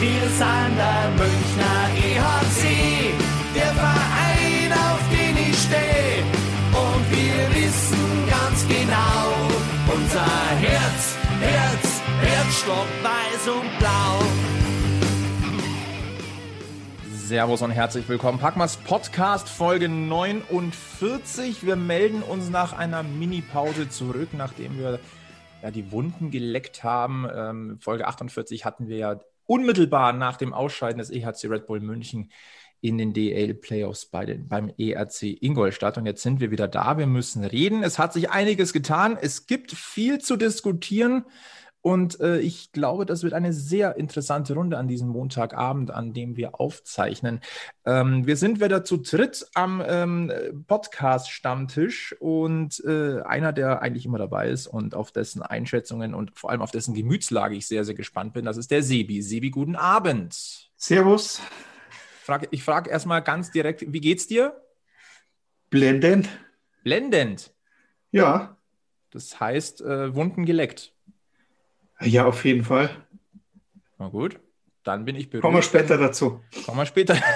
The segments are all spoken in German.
Wir sind der Münchner EHC, der Verein, auf den ich stehe. Und wir wissen ganz genau, unser Herz, Herz, Herzstock weiß und blau. Servus und herzlich willkommen. Packmas Podcast Folge 49. Wir melden uns nach einer Mini-Pause zurück, nachdem wir ja, die Wunden geleckt haben. Ähm, Folge 48 hatten wir ja unmittelbar nach dem Ausscheiden des EHC Red Bull München in den DL Playoffs bei den, beim ERC Ingolstadt. Und jetzt sind wir wieder da. Wir müssen reden. Es hat sich einiges getan. Es gibt viel zu diskutieren. Und äh, ich glaube, das wird eine sehr interessante Runde an diesem Montagabend, an dem wir aufzeichnen. Ähm, wir sind wieder zu dritt am ähm, Podcast-Stammtisch und äh, einer, der eigentlich immer dabei ist und auf dessen Einschätzungen und vor allem auf dessen Gemütslage ich sehr, sehr gespannt bin, das ist der Sebi. Sebi, guten Abend. Servus. Frag, ich frage erstmal ganz direkt, wie geht's dir? Blendend. Blendend. Ja. Das heißt, äh, Wunden geleckt. Ja, auf jeden Fall. Na gut, dann bin ich beruhigt. Kommen wir später dazu. Kommen wir später.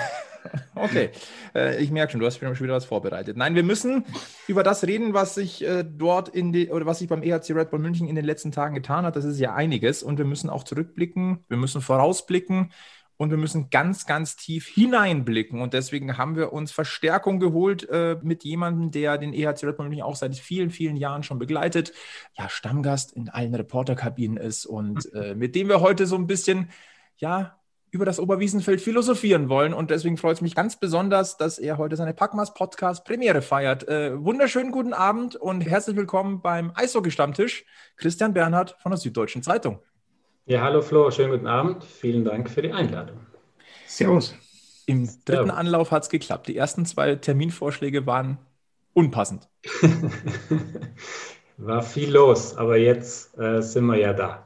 Okay, äh, ich merke schon, du hast schon wieder was vorbereitet. Nein, wir müssen über das reden, was sich äh, dort in die, oder was sich beim EHC Red Bull München in den letzten Tagen getan hat. Das ist ja einiges und wir müssen auch zurückblicken, wir müssen vorausblicken und wir müssen ganz, ganz tief hineinblicken. Und deswegen haben wir uns Verstärkung geholt äh, mit jemandem, der den EHC Red Bull München auch seit vielen, vielen Jahren schon begleitet, ja, Stammgast in allen Reporterkabinen ist und äh, mit dem wir heute so ein bisschen, ja, über das Oberwiesenfeld philosophieren wollen. Und deswegen freut es mich ganz besonders, dass er heute seine Packmas Podcast Premiere feiert. Äh, wunderschönen guten Abend und herzlich willkommen beim Eishockey-Stammtisch. Christian Bernhard von der Süddeutschen Zeitung. Ja, hallo Flo, schönen guten Abend. Vielen Dank für die Einladung. Servus. Im dritten Servus. Anlauf hat es geklappt. Die ersten zwei Terminvorschläge waren unpassend. War viel los, aber jetzt äh, sind wir ja da.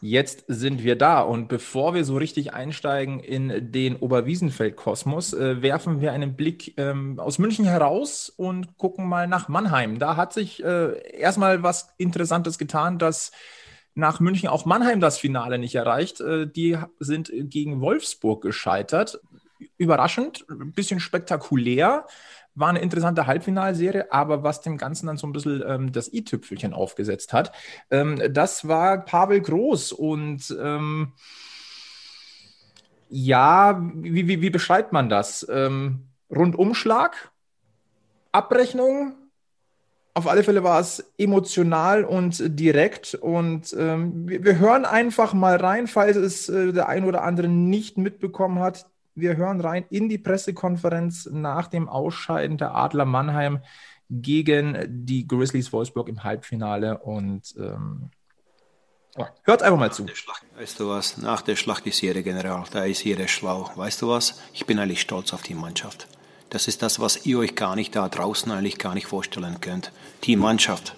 Jetzt sind wir da und bevor wir so richtig einsteigen in den Oberwiesenfeld-Kosmos, äh, werfen wir einen Blick ähm, aus München heraus und gucken mal nach Mannheim. Da hat sich äh, erstmal was Interessantes getan, dass nach München auch Mannheim das Finale nicht erreicht. Äh, die sind gegen Wolfsburg gescheitert. Überraschend, ein bisschen spektakulär. War eine interessante Halbfinalserie, aber was dem Ganzen dann so ein bisschen ähm, das i-Tüpfelchen aufgesetzt hat, ähm, das war Pavel Groß. Und ähm, ja, wie, wie, wie beschreibt man das? Ähm, Rundumschlag? Abrechnung? Auf alle Fälle war es emotional und direkt. Und ähm, wir, wir, hören einfach mal rein, falls es äh, der ein oder andere nicht mitbekommen hat. Wir hören rein in die Pressekonferenz nach dem Ausscheiden der Adler Mannheim gegen die Grizzlies Wolfsburg im Halbfinale. Und ähm, hört einfach mal zu. Weißt du was? Nach der Schlacht ist jeder General, da ist jeder schlau. Weißt du was? Ich bin eigentlich stolz auf die Mannschaft. Das ist das, was ihr euch gar nicht da draußen eigentlich gar nicht vorstellen könnt. Die Mannschaft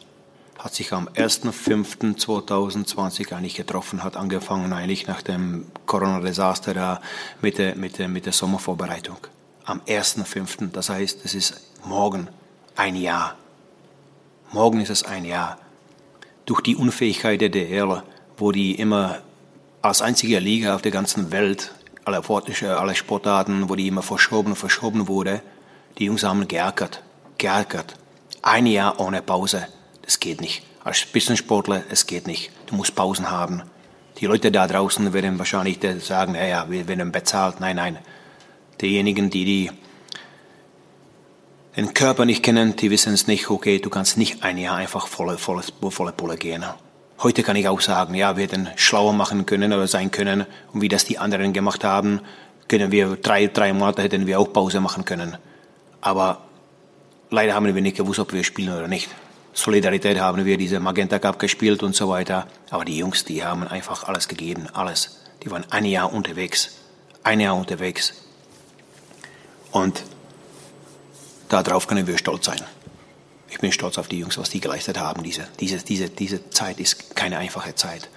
hat sich am 1.5.2020 eigentlich getroffen, hat angefangen eigentlich nach dem Corona-Desaster da mit der, mit, der, mit der Sommervorbereitung. Am 1.5., das heißt, es ist morgen ein Jahr. Morgen ist es ein Jahr. Durch die Unfähigkeit der DL, wo die immer als einzige Liga auf der ganzen Welt alle, alle Sportarten, wo die immer verschoben verschoben wurde, die Jungs haben geärgert, geärgert. Ein Jahr ohne Pause, das geht nicht. Als Spitzensportler, es geht nicht. Du musst Pausen haben. Die Leute da draußen werden wahrscheinlich sagen, ja, ja, wir werden bezahlt. Nein, nein. Diejenigen, die, die den Körper nicht kennen, die wissen es nicht, okay, du kannst nicht ein Jahr einfach volle, volle, volle Pulle gehen. Heute kann ich auch sagen, ja, wir hätten schlauer machen können oder sein können. Und wie das die anderen gemacht haben, können wir drei, drei Monate hätten wir auch Pause machen können. Aber leider haben wir nicht gewusst, ob wir spielen oder nicht. Solidarität haben wir diese Magenta Cup gespielt und so weiter. Aber die Jungs, die haben einfach alles gegeben, alles. Die waren ein Jahr unterwegs. Ein Jahr unterwegs. Und darauf können wir stolz sein ich bin stolz auf die Jungs, was die geleistet haben. Diese, diese, diese, diese Zeit ist keine einfache Zeit.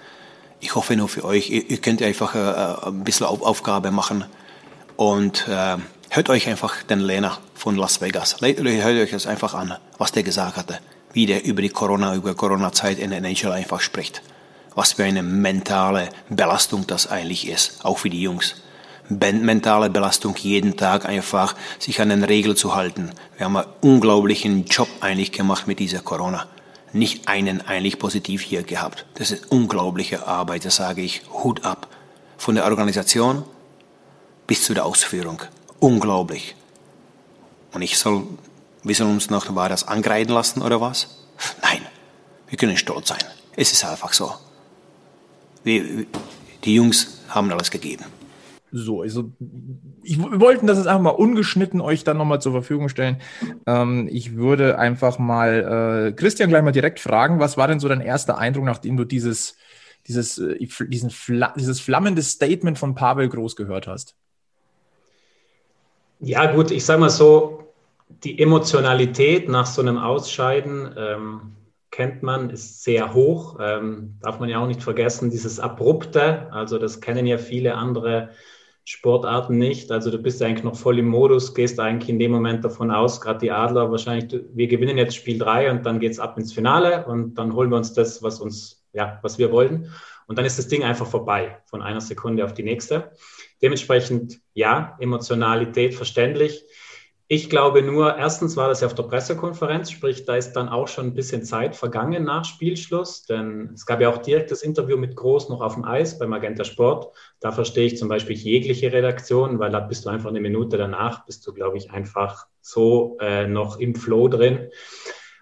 Ich hoffe nur für euch, ihr, ihr könnt einfach äh, ein bisschen Auf Aufgabe machen und äh, hört euch einfach den Lehner von Las Vegas. Hört euch das einfach an, was der gesagt hatte, wie der über die Corona, über Corona-Zeit in der NHL einfach spricht. was für eine mentale Belastung das eigentlich ist, auch für die Jungs. Mentale Belastung jeden Tag einfach sich an den Regeln zu halten. Wir haben einen unglaublichen Job eigentlich gemacht mit dieser Corona. Nicht einen eigentlich positiv hier gehabt. Das ist unglaubliche Arbeit, das sage ich, Hut ab. Von der Organisation bis zu der Ausführung. Unglaublich. Und ich soll, wir sollen uns noch war das angreifen lassen oder was? Nein, wir können stolz sein. Es ist einfach so. Wir, die Jungs haben alles gegeben. So, also ich, wir wollten das jetzt einfach mal ungeschnitten euch dann nochmal zur Verfügung stellen. Ähm, ich würde einfach mal äh, Christian gleich mal direkt fragen, was war denn so dein erster Eindruck, nachdem du dieses, dieses, äh, diesen Fla dieses flammende Statement von Pavel Groß gehört hast? Ja, gut, ich sage mal so, die Emotionalität nach so einem Ausscheiden ähm, kennt man, ist sehr hoch. Ähm, darf man ja auch nicht vergessen, dieses Abrupte, also das kennen ja viele andere Sportarten nicht. Also du bist eigentlich noch voll im Modus, gehst eigentlich in dem Moment davon aus, gerade die Adler, wahrscheinlich, wir gewinnen jetzt Spiel 3 und dann geht es ab ins Finale und dann holen wir uns das, was uns, ja, was wir wollten. Und dann ist das Ding einfach vorbei, von einer Sekunde auf die nächste. Dementsprechend, ja, Emotionalität verständlich. Ich glaube nur, erstens war das ja auf der Pressekonferenz, sprich, da ist dann auch schon ein bisschen Zeit vergangen nach Spielschluss, denn es gab ja auch direkt das Interview mit Groß noch auf dem Eis beim Magenta Sport. Da verstehe ich zum Beispiel jegliche Redaktion, weil da bist du einfach eine Minute danach, bist du, glaube ich, einfach so äh, noch im Flow drin.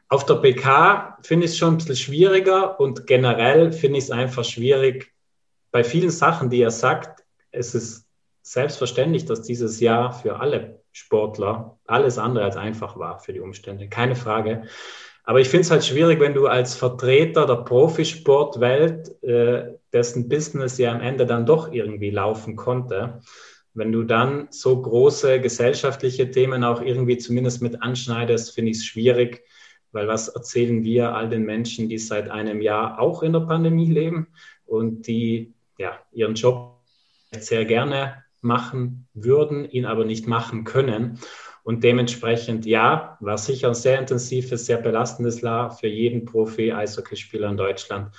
Auf der PK finde ich es schon ein bisschen schwieriger und generell finde ich es einfach schwierig. Bei vielen Sachen, die er sagt, es ist selbstverständlich, dass dieses Jahr für alle Sportler. Alles andere als einfach war für die Umstände, keine Frage. Aber ich finde es halt schwierig, wenn du als Vertreter der Profisportwelt, äh, dessen Business ja am Ende dann doch irgendwie laufen konnte, wenn du dann so große gesellschaftliche Themen auch irgendwie zumindest mit anschneidest, finde ich es schwierig, weil was erzählen wir all den Menschen, die seit einem Jahr auch in der Pandemie leben und die ja ihren Job sehr gerne machen würden, ihn aber nicht machen können. Und dementsprechend, ja, war sicher ein sehr intensives, sehr belastendes Jahr für jeden Profi-Eishockeyspieler in Deutschland.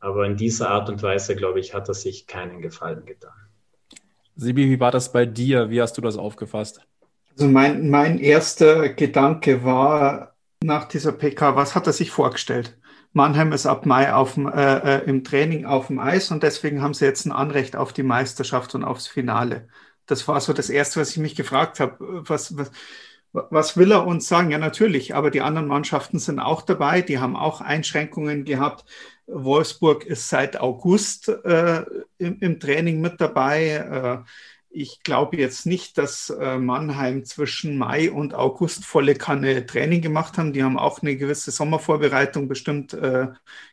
Aber in dieser Art und Weise, glaube ich, hat er sich keinen Gefallen getan. Sibi, wie war das bei dir? Wie hast du das aufgefasst? Also mein, mein erster Gedanke war nach dieser PK, was hat er sich vorgestellt? Mannheim ist ab Mai auf äh, äh, im Training auf dem Eis und deswegen haben sie jetzt ein Anrecht auf die Meisterschaft und aufs Finale. Das war so das Erste, was ich mich gefragt habe. Was, was, was will er uns sagen? Ja, natürlich, aber die anderen Mannschaften sind auch dabei. Die haben auch Einschränkungen gehabt. Wolfsburg ist seit August äh, im, im, Training mit dabei. Äh, ich glaube jetzt nicht, dass äh, Mannheim zwischen Mai und August volle Kanne Training gemacht haben. Die haben auch eine gewisse Sommervorbereitung bestimmt äh,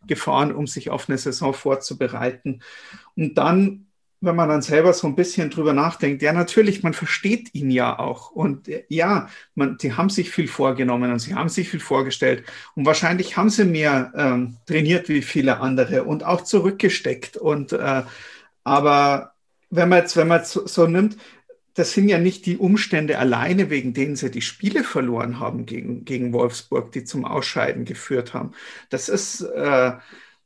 gefahren, um sich auf eine Saison vorzubereiten. Und dann, wenn man dann selber so ein bisschen drüber nachdenkt, ja, natürlich, man versteht ihn ja auch. Und äh, ja, man, die haben sich viel vorgenommen und sie haben sich viel vorgestellt. Und wahrscheinlich haben sie mehr ähm, trainiert wie viele andere und auch zurückgesteckt. Und äh, aber wenn man jetzt, wenn man so, so nimmt, das sind ja nicht die Umstände alleine, wegen denen sie die Spiele verloren haben gegen, gegen Wolfsburg, die zum Ausscheiden geführt haben. Das ist, äh,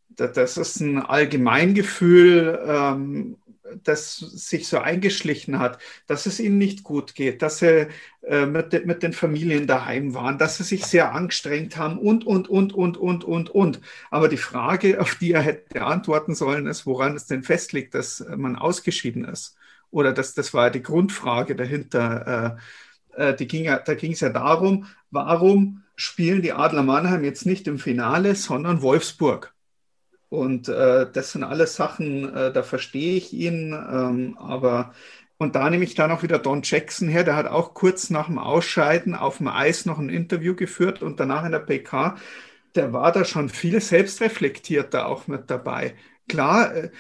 das ist ein Allgemeingefühl, ähm, das sich so eingeschlichen hat, dass es ihnen nicht gut geht, dass sie äh, mit, de, mit den Familien daheim waren, dass sie sich sehr angestrengt haben und, und, und, und, und, und, und. Aber die Frage, auf die er hätte antworten sollen, ist, woran es denn festlegt, dass man ausgeschieden ist. Oder das, das war die Grundfrage dahinter. Äh, äh, die ging da ging es ja darum, warum spielen die Adler Mannheim jetzt nicht im Finale, sondern Wolfsburg? Und äh, das sind alles Sachen, äh, da verstehe ich ihn, ähm, aber und da nehme ich dann auch wieder Don Jackson her, der hat auch kurz nach dem Ausscheiden auf dem Eis noch ein Interview geführt und danach in der PK. Der war da schon viel selbstreflektierter auch mit dabei. Klar, äh,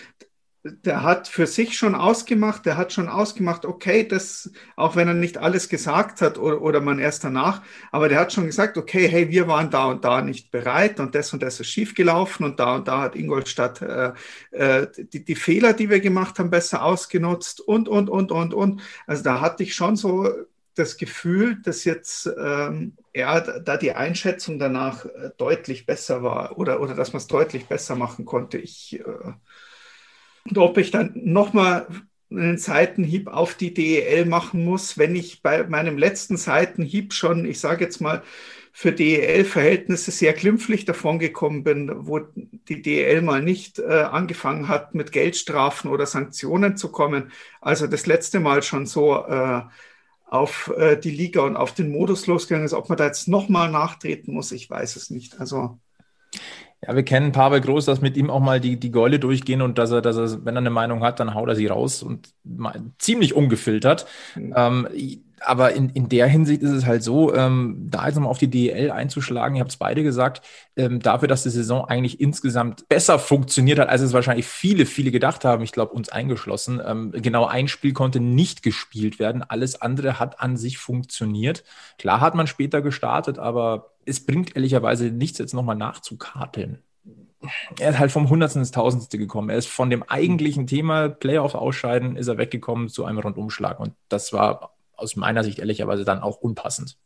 der hat für sich schon ausgemacht, der hat schon ausgemacht, okay, das, auch wenn er nicht alles gesagt hat oder, oder man erst danach, aber der hat schon gesagt, okay, hey, wir waren da und da nicht bereit und das und das ist schiefgelaufen und da und da hat Ingolstadt äh, äh, die, die Fehler, die wir gemacht haben, besser ausgenutzt und, und, und, und, und. Also da hatte ich schon so das Gefühl, dass jetzt ähm, ja, da die Einschätzung danach äh, deutlich besser war oder, oder dass man es deutlich besser machen konnte. Ich, äh, und ob ich dann nochmal einen Seitenhieb auf die DEL machen muss, wenn ich bei meinem letzten Seitenhieb schon, ich sage jetzt mal, für DEL-Verhältnisse sehr glimpflich davongekommen bin, wo die DEL mal nicht äh, angefangen hat, mit Geldstrafen oder Sanktionen zu kommen. Also das letzte Mal schon so äh, auf äh, die Liga und auf den Modus losgegangen ist. Ob man da jetzt nochmal nachtreten muss, ich weiß es nicht. Also ja, wir kennen Pavel Groß, dass mit ihm auch mal die, die Gäule durchgehen und dass er, dass er, wenn er eine Meinung hat, dann haut er sie raus und ziemlich ungefiltert. Mhm. Ähm, aber in, in der Hinsicht ist es halt so, ähm, da jetzt nochmal auf die DEL einzuschlagen, ihr habt es beide gesagt, ähm, dafür, dass die Saison eigentlich insgesamt besser funktioniert hat, als es wahrscheinlich viele, viele gedacht haben, ich glaube uns eingeschlossen. Ähm, genau ein Spiel konnte nicht gespielt werden, alles andere hat an sich funktioniert. Klar hat man später gestartet, aber es bringt ehrlicherweise nichts, jetzt nochmal nachzukarteln er ist halt vom Hundertsten ins Tausendste gekommen. Er ist von dem eigentlichen Thema Playoffs ausscheiden, ist er weggekommen zu einem Rundumschlag. Und das war aus meiner Sicht ehrlicherweise dann auch unpassend.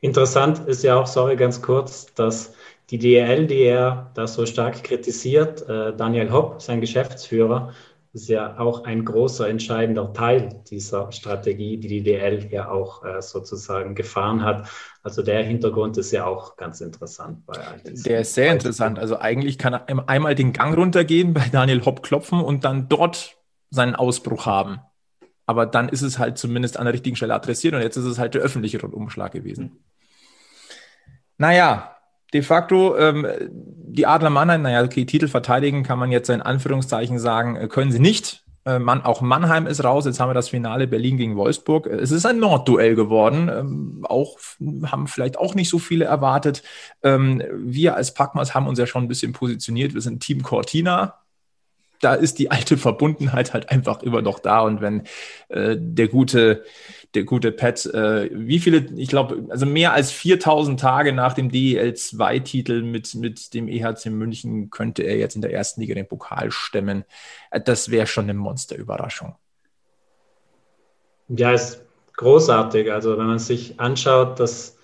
Interessant ist ja auch, sorry, ganz kurz, dass die DL, die er da so stark kritisiert, äh, Daniel Hopp, sein Geschäftsführer, ist ja auch ein großer, entscheidender Teil dieser Strategie, die die DL ja auch äh, sozusagen gefahren hat. Also der Hintergrund ist ja auch ganz interessant. Bei der ist sehr interessant. Also eigentlich kann er einmal den Gang runtergehen, bei Daniel Hopp klopfen und dann dort seinen Ausbruch haben. Aber dann ist es halt zumindest an der richtigen Stelle adressiert und jetzt ist es halt der öffentliche Rundumschlag gewesen. Naja, de facto, ähm, die Adler Mannheim, naja, okay, Titel verteidigen kann man jetzt in Anführungszeichen sagen, äh, können sie nicht. Äh, man, auch Mannheim ist raus. Jetzt haben wir das Finale Berlin gegen Wolfsburg. Es ist ein Nordduell geworden. Ähm, auch haben vielleicht auch nicht so viele erwartet. Ähm, wir als Packmas haben uns ja schon ein bisschen positioniert. Wir sind Team Cortina da ist die alte Verbundenheit halt einfach immer noch da. Und wenn äh, der gute, der gute Pat, äh, wie viele, ich glaube, also mehr als 4000 Tage nach dem DEL-2-Titel mit, mit dem EHC München könnte er jetzt in der ersten Liga den Pokal stemmen. Äh, das wäre schon eine Monsterüberraschung. Ja, ist großartig. Also wenn man sich anschaut, dass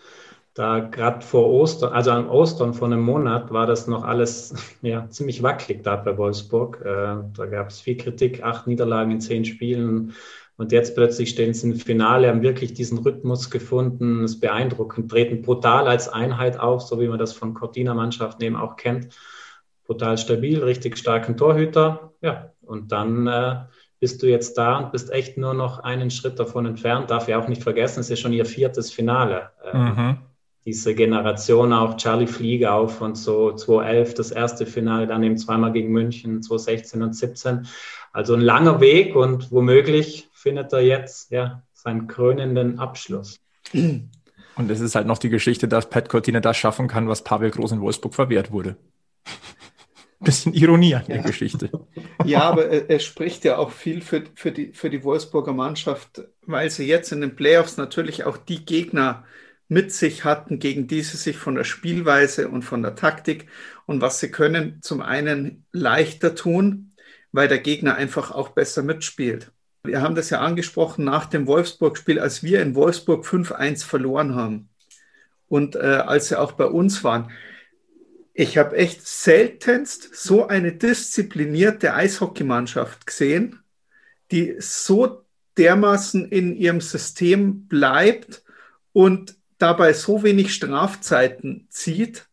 da gerade vor Ostern, also an Ostern vor einem Monat, war das noch alles ja, ziemlich wackelig da bei Wolfsburg. Äh, da gab es viel Kritik, acht Niederlagen in zehn Spielen. Und jetzt plötzlich stehen sie im Finale, haben wirklich diesen Rhythmus gefunden. Ist beeindruckend, treten brutal als Einheit auf, so wie man das von Cortina-Mannschaften eben auch kennt. Brutal stabil, richtig starken Torhüter. Ja, und dann äh, bist du jetzt da und bist echt nur noch einen Schritt davon entfernt. Darf ja auch nicht vergessen, es ist ja schon ihr viertes Finale. Äh, mhm diese Generation auch Charlie Flieger auf und so 2011 das erste Finale, dann eben zweimal gegen München, 2016 und 17. Also ein langer Weg und womöglich findet er jetzt ja seinen krönenden Abschluss. Und es ist halt noch die Geschichte, dass Pat Cortina das schaffen kann, was Pavel Groß in Wolfsburg verwehrt wurde. Bisschen Ironie an der ja. Geschichte. Ja, aber er, spricht ja auch viel für, für, die, für die Wolfsburger Mannschaft, weil sie jetzt in den Playoffs natürlich auch die Gegner äh, mit sich hatten, gegen die sie sich von der Spielweise und von der Taktik und was sie können, zum einen leichter tun, weil der Gegner einfach auch besser mitspielt. Wir haben das ja angesprochen nach dem Wolfsburg-Spiel, als wir in Wolfsburg 5-1 verloren haben und äh, als sie auch bei uns waren. Ich habe echt seltenst so eine disziplinierte Eishockeymannschaft gesehen, die so dermaßen in ihrem System bleibt und dabei so wenig Strafzeiten zieht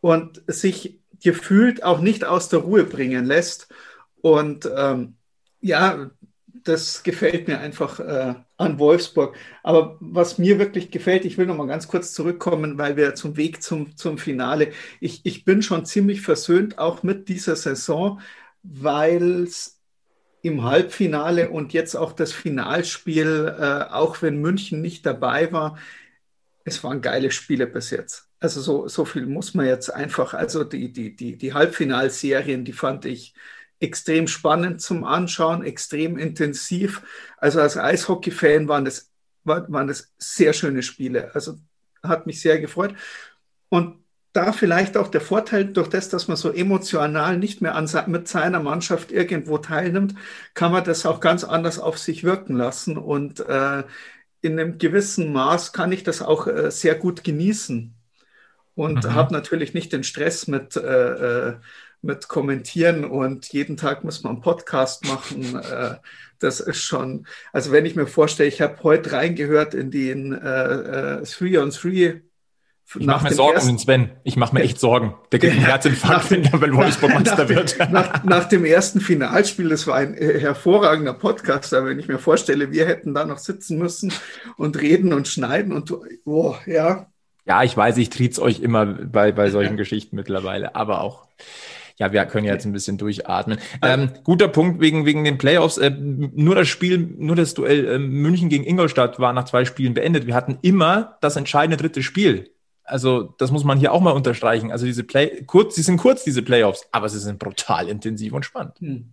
und sich gefühlt auch nicht aus der Ruhe bringen lässt. Und ähm, ja, das gefällt mir einfach äh, an Wolfsburg. Aber was mir wirklich gefällt, ich will noch mal ganz kurz zurückkommen, weil wir zum Weg zum, zum Finale, ich, ich bin schon ziemlich versöhnt auch mit dieser Saison, weil es im Halbfinale und jetzt auch das Finalspiel, äh, auch wenn München nicht dabei war, es waren geile Spiele bis jetzt. Also so, so viel muss man jetzt einfach, also die, die, die, die Halbfinalserien, die fand ich extrem spannend zum Anschauen, extrem intensiv. Also als Eishockey-Fan waren das, waren das sehr schöne Spiele. Also hat mich sehr gefreut. Und da vielleicht auch der Vorteil, durch das, dass man so emotional nicht mehr an, mit seiner Mannschaft irgendwo teilnimmt, kann man das auch ganz anders auf sich wirken lassen. Und äh, in einem gewissen Maß kann ich das auch äh, sehr gut genießen und mhm. habe natürlich nicht den Stress mit, äh, äh, mit Kommentieren und jeden Tag muss man einen Podcast machen. Äh, das ist schon, also wenn ich mir vorstelle, ich habe heute reingehört in den äh, 3 on 3 ich mache mir Sorgen um den Sven. Ich mache mir echt Sorgen. Der kriegt einen Herzinfarkt, wenn er Wolfsburg Meister wird. Nach, nach, dem ersten Finalspiel, das war ein äh, hervorragender Podcast, aber wenn ich mir vorstelle, wir hätten da noch sitzen müssen und reden und schneiden und oh, ja. Ja, ich weiß, ich trieb's euch immer bei, bei solchen Geschichten mittlerweile, aber auch. Ja, wir können jetzt ein bisschen durchatmen. Ähm, guter Punkt wegen, wegen den Playoffs. Äh, nur das Spiel, nur das Duell äh, München gegen Ingolstadt war nach zwei Spielen beendet. Wir hatten immer das entscheidende dritte Spiel also das muss man hier auch mal unterstreichen. Also diese Play, kurz, sie sind kurz, diese Playoffs, aber sie sind brutal intensiv und spannend. Hm.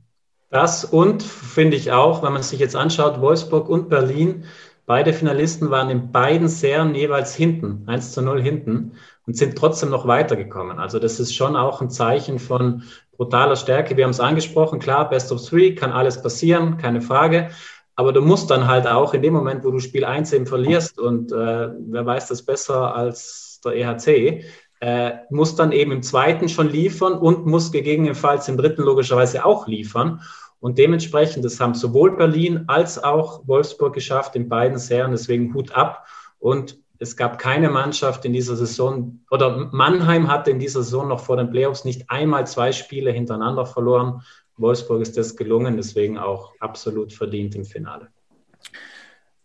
Das und finde ich auch, wenn man sich jetzt anschaut, Wolfsburg und Berlin, beide Finalisten waren in beiden Serien jeweils hinten, 1 zu 0 hinten und sind trotzdem noch weitergekommen. Also das ist schon auch ein Zeichen von brutaler Stärke. Wir haben es angesprochen, klar, Best of Three, kann alles passieren, keine Frage. Aber du musst dann halt auch in dem Moment, wo du Spiel 1 eben verlierst und äh, wer weiß das besser als der EHC, äh, muss dann eben im zweiten schon liefern und muss gegebenenfalls im dritten logischerweise auch liefern. Und dementsprechend, das haben sowohl Berlin als auch Wolfsburg geschafft in beiden Serien, deswegen Hut ab. Und es gab keine Mannschaft in dieser Saison, oder Mannheim hatte in dieser Saison noch vor den Playoffs nicht einmal zwei Spiele hintereinander verloren. Wolfsburg ist das gelungen, deswegen auch absolut verdient im Finale.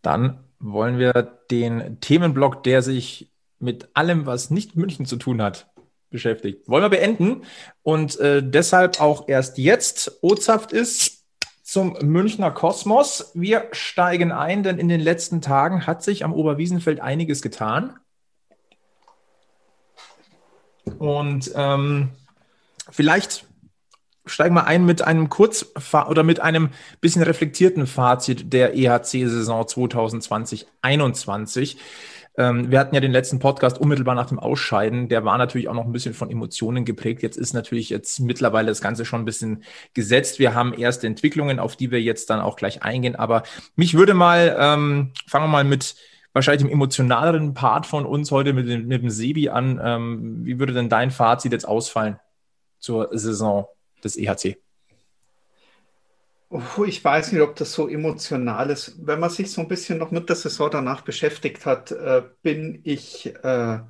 Dann wollen wir den Themenblock, der sich mit allem, was nicht München zu tun hat, beschäftigt. Wollen wir beenden und äh, deshalb auch erst jetzt Ozhaft ist zum Münchner Kosmos. Wir steigen ein, denn in den letzten Tagen hat sich am Oberwiesenfeld einiges getan. Und ähm, vielleicht steigen wir ein mit einem Kurz- oder mit einem bisschen reflektierten Fazit der EHC-Saison 2020-21. Ähm, wir hatten ja den letzten Podcast unmittelbar nach dem Ausscheiden. Der war natürlich auch noch ein bisschen von Emotionen geprägt. Jetzt ist natürlich jetzt mittlerweile das Ganze schon ein bisschen gesetzt. Wir haben erste Entwicklungen, auf die wir jetzt dann auch gleich eingehen. Aber mich würde mal, ähm, fangen wir mal mit wahrscheinlich dem emotionaleren Part von uns heute mit dem, mit dem Sebi an. Ähm, wie würde denn dein Fazit jetzt ausfallen zur Saison des EHC? Ich weiß nicht, ob das so emotional ist. Wenn man sich so ein bisschen noch mit der Saison danach beschäftigt hat, äh, bin ich äh,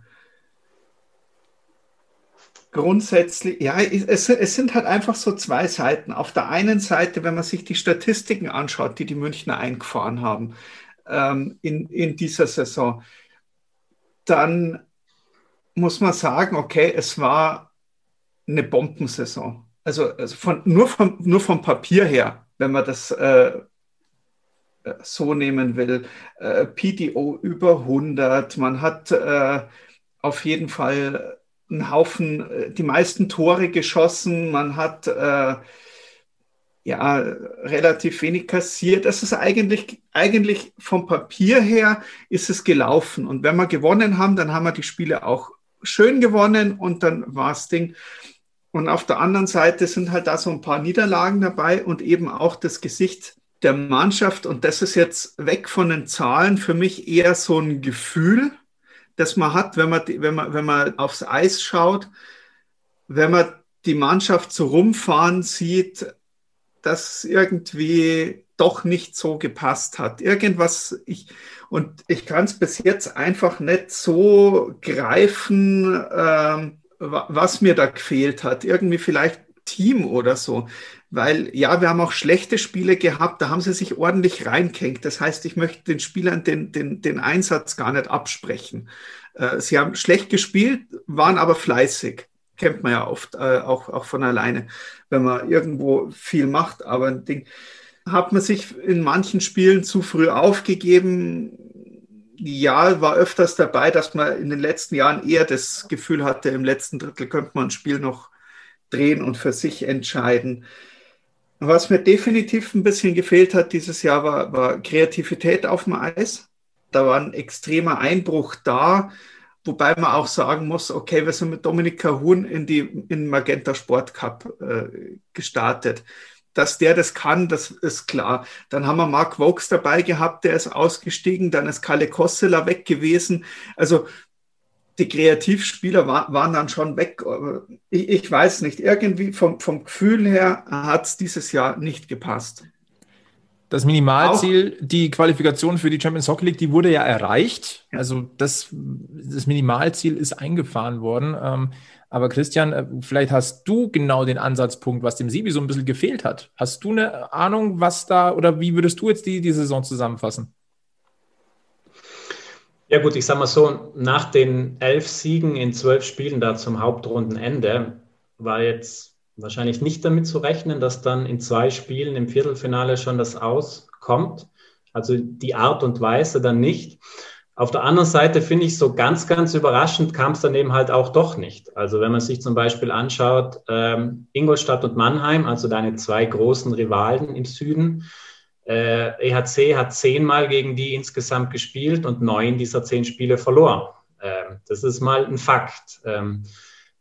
grundsätzlich, ja, es, es, sind halt einfach so zwei Seiten. Auf der einen Seite, wenn man sich die Statistiken anschaut, die die Münchner eingefahren haben ähm, in, in dieser Saison, dann muss man sagen, okay, es war eine Bombensaison. Also, also von, nur, vom, nur vom Papier her wenn man das äh, so nehmen will. Äh, PDO über 100. Man hat äh, auf jeden Fall einen Haufen, äh, die meisten Tore geschossen. Man hat äh, ja relativ wenig kassiert. Das ist eigentlich, eigentlich vom Papier her ist es gelaufen. Und wenn wir gewonnen haben, dann haben wir die Spiele auch schön gewonnen und dann war es Ding. Und auf der anderen Seite sind halt da so ein paar Niederlagen dabei und eben auch das Gesicht der Mannschaft. Und das ist jetzt weg von den Zahlen für mich eher so ein Gefühl, das man hat, wenn man, wenn man, wenn man aufs Eis schaut, wenn man die Mannschaft so rumfahren sieht, dass irgendwie doch nicht so gepasst hat. Irgendwas, ich, und ich kann es bis jetzt einfach nicht so greifen, ähm, was mir da gefehlt hat. Irgendwie vielleicht Team oder so. Weil ja, wir haben auch schlechte Spiele gehabt, da haben sie sich ordentlich reinkängt. Das heißt, ich möchte den Spielern den, den, den Einsatz gar nicht absprechen. Äh, sie haben schlecht gespielt, waren aber fleißig. Kennt man ja oft, äh, auch, auch von alleine, wenn man irgendwo viel macht. Aber ein Ding hat man sich in manchen Spielen zu früh aufgegeben ja, war öfters dabei, dass man in den letzten Jahren eher das Gefühl hatte, im letzten Drittel könnte man ein Spiel noch drehen und für sich entscheiden. Was mir definitiv ein bisschen gefehlt hat dieses Jahr, war, war Kreativität auf dem Eis. Da war ein extremer Einbruch da, wobei man auch sagen muss, okay, wir sind mit Dominik Cahun in die in Magenta Sport Cup äh, gestartet dass der das kann, das ist klar. Dann haben wir Mark Vokes dabei gehabt, der ist ausgestiegen, dann ist Kalle Kossela weg gewesen. Also die Kreativspieler war, waren dann schon weg. Ich, ich, weiß nicht, irgendwie vom, vom Gefühl her hat es dieses Jahr nicht gepasst. Das Minimalziel, Auch, die Qualifikation für die Champions Hockey League, die wurde ja erreicht. Also das, das Minimalziel ist eingefahren worden. Ähm, aber Christian, äh, vielleicht hast du genau den Ansatzpunkt, was dem Sibi so ein bisschen gefehlt hat. Hast du eine Ahnung, was da oder wie würdest du jetzt die, die Saison zusammenfassen? Ja gut, ich sage mal so, nach den elf Siegen in zwölf Spielen da zum Hauptrundenende war jetzt wahrscheinlich nicht damit zu rechnen, dass dann in zwei Spielen im Viertelfinale schon das Auskommt. Also die Art und Weise dann nicht. Auf der anderen Seite finde ich so ganz, ganz überraschend kam es dann eben halt auch doch nicht. Also wenn man sich zum Beispiel anschaut, ähm, Ingolstadt und Mannheim, also deine zwei großen Rivalen im Süden, äh, EHC hat zehnmal gegen die insgesamt gespielt und neun dieser zehn Spiele verloren. Ähm, das ist mal ein Fakt. Ähm,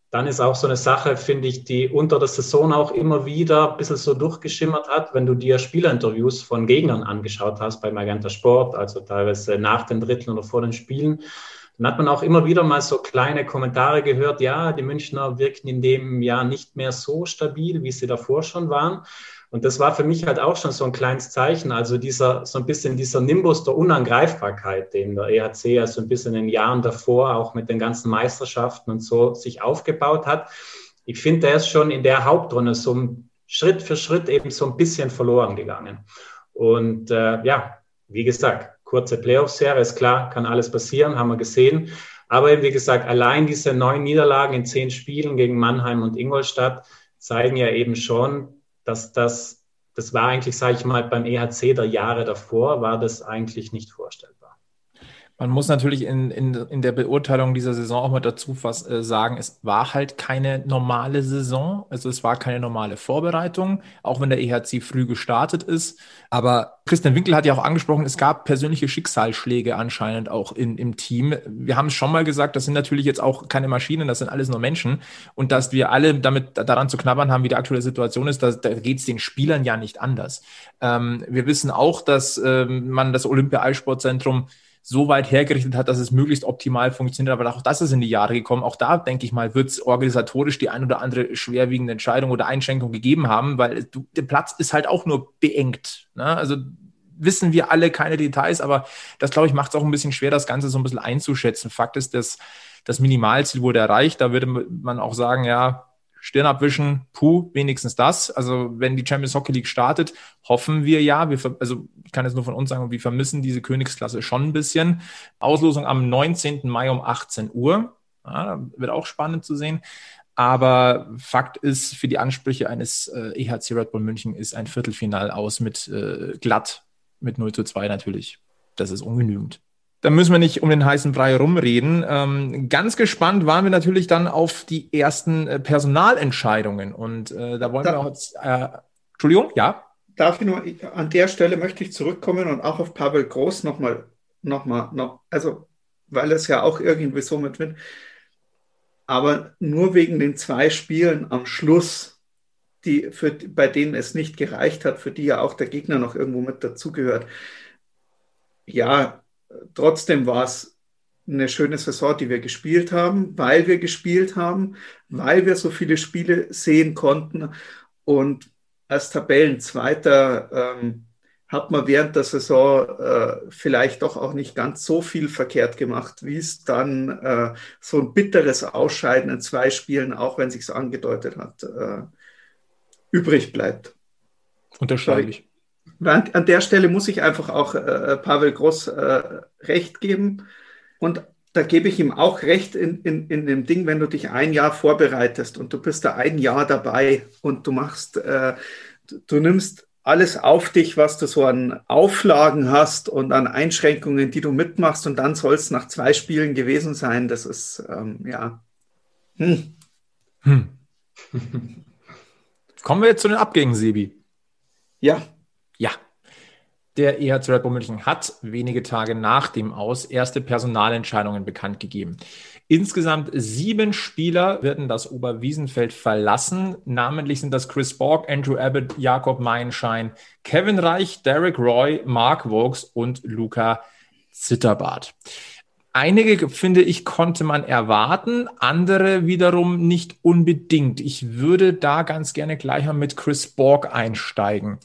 dann ist auch so eine Sache, finde ich, die unter der Saison auch immer wieder ein bisschen so durchgeschimmert hat, wenn du dir Spielerinterviews von Gegnern angeschaut hast bei Magenta Sport, also teilweise nach den Dritteln oder vor den Spielen. Dann hat man auch immer wieder mal so kleine Kommentare gehört, ja, die Münchner wirkten in dem Jahr nicht mehr so stabil, wie sie davor schon waren. Und das war für mich halt auch schon so ein kleines Zeichen, also dieser, so ein bisschen dieser Nimbus der Unangreifbarkeit, den der EHC ja so ein bisschen in den Jahren davor auch mit den ganzen Meisterschaften und so sich aufgebaut hat. Ich finde, der ist schon in der Hauptrunde so Schritt für Schritt eben so ein bisschen verloren gegangen. Und äh, ja, wie gesagt, kurze Playoff-Serie, ist klar, kann alles passieren, haben wir gesehen. Aber eben, wie gesagt, allein diese neun Niederlagen in zehn Spielen gegen Mannheim und Ingolstadt zeigen ja eben schon, dass das, das war eigentlich, sage ich mal, beim EHC der Jahre davor, war das eigentlich nicht vorstellbar. Man muss natürlich in, in, in der Beurteilung dieser Saison auch mal dazu was, äh, sagen, es war halt keine normale Saison, also es war keine normale Vorbereitung, auch wenn der EHC früh gestartet ist. Aber Christian Winkel hat ja auch angesprochen, es gab persönliche Schicksalsschläge anscheinend auch in, im Team. Wir haben es schon mal gesagt, das sind natürlich jetzt auch keine Maschinen, das sind alles nur Menschen. Und dass wir alle damit daran zu knabbern haben, wie die aktuelle Situation ist, da, da geht es den Spielern ja nicht anders. Ähm, wir wissen auch, dass ähm, man das Olympia-Eissportzentrum so weit hergerichtet hat, dass es möglichst optimal funktioniert. Aber auch das ist in die Jahre gekommen. Auch da, denke ich mal, wird es organisatorisch die ein oder andere schwerwiegende Entscheidung oder Einschränkung gegeben haben, weil du, der Platz ist halt auch nur beengt. Ne? Also wissen wir alle keine Details, aber das, glaube ich, macht es auch ein bisschen schwer, das Ganze so ein bisschen einzuschätzen. Fakt ist, dass das Minimalziel wurde erreicht. Da würde man auch sagen, ja, Stirn abwischen, puh, wenigstens das. Also wenn die Champions Hockey League startet, hoffen wir ja, wir, also ich kann jetzt nur von uns sagen, wir vermissen diese Königsklasse schon ein bisschen. Auslosung am 19. Mai um 18 Uhr. Ja, wird auch spannend zu sehen. Aber Fakt ist, für die Ansprüche eines äh, EHC Red Bull München ist ein Viertelfinal aus mit äh, glatt, mit 0 zu 2 natürlich. Das ist ungenügend. Da müssen wir nicht um den heißen Brei rumreden. Ähm, ganz gespannt waren wir natürlich dann auf die ersten äh, Personalentscheidungen. Und äh, da wollen da, wir auch jetzt. Äh, Entschuldigung, ja. Darf ich nur, an der Stelle möchte ich zurückkommen und auch auf Pavel Groß nochmal, nochmal, noch, also, weil es ja auch irgendwie so mit wird. Aber nur wegen den zwei Spielen am Schluss, die für, bei denen es nicht gereicht hat, für die ja auch der Gegner noch irgendwo mit dazugehört. Ja, trotzdem war es eine schöne Saison, die wir gespielt haben, weil wir gespielt haben, weil wir so viele Spiele sehen konnten. Und als Tabellenzweiter ähm, hat man während der Saison äh, vielleicht doch auch nicht ganz so viel verkehrt gemacht, wie es dann äh, so ein bitteres Ausscheiden in zwei Spielen, auch wenn sich angedeutet hat, äh, übrig bleibt. Unterschreibe ich. An, an der Stelle muss ich einfach auch äh, Pavel Groß äh, recht geben. Und da gebe ich ihm auch recht in, in, in dem Ding, wenn du dich ein Jahr vorbereitest und du bist da ein Jahr dabei und du machst, äh, du, du nimmst alles auf dich, was du so an Auflagen hast und an Einschränkungen, die du mitmachst, und dann soll es nach zwei Spielen gewesen sein. Das ist, ähm, ja. Hm. Hm. Kommen wir jetzt zu den Abgängen, Sebi. Ja, ja. Der EHC Red Bull München hat wenige Tage nach dem Aus erste Personalentscheidungen bekannt gegeben. Insgesamt sieben Spieler werden das Oberwiesenfeld verlassen. Namentlich sind das Chris Borg, Andrew Abbott, Jakob Meinschein, Kevin Reich, Derek Roy, Mark Vokes und Luca Zitterbart. Einige, finde ich, konnte man erwarten, andere wiederum nicht unbedingt. Ich würde da ganz gerne gleich mal mit Chris Borg einsteigen.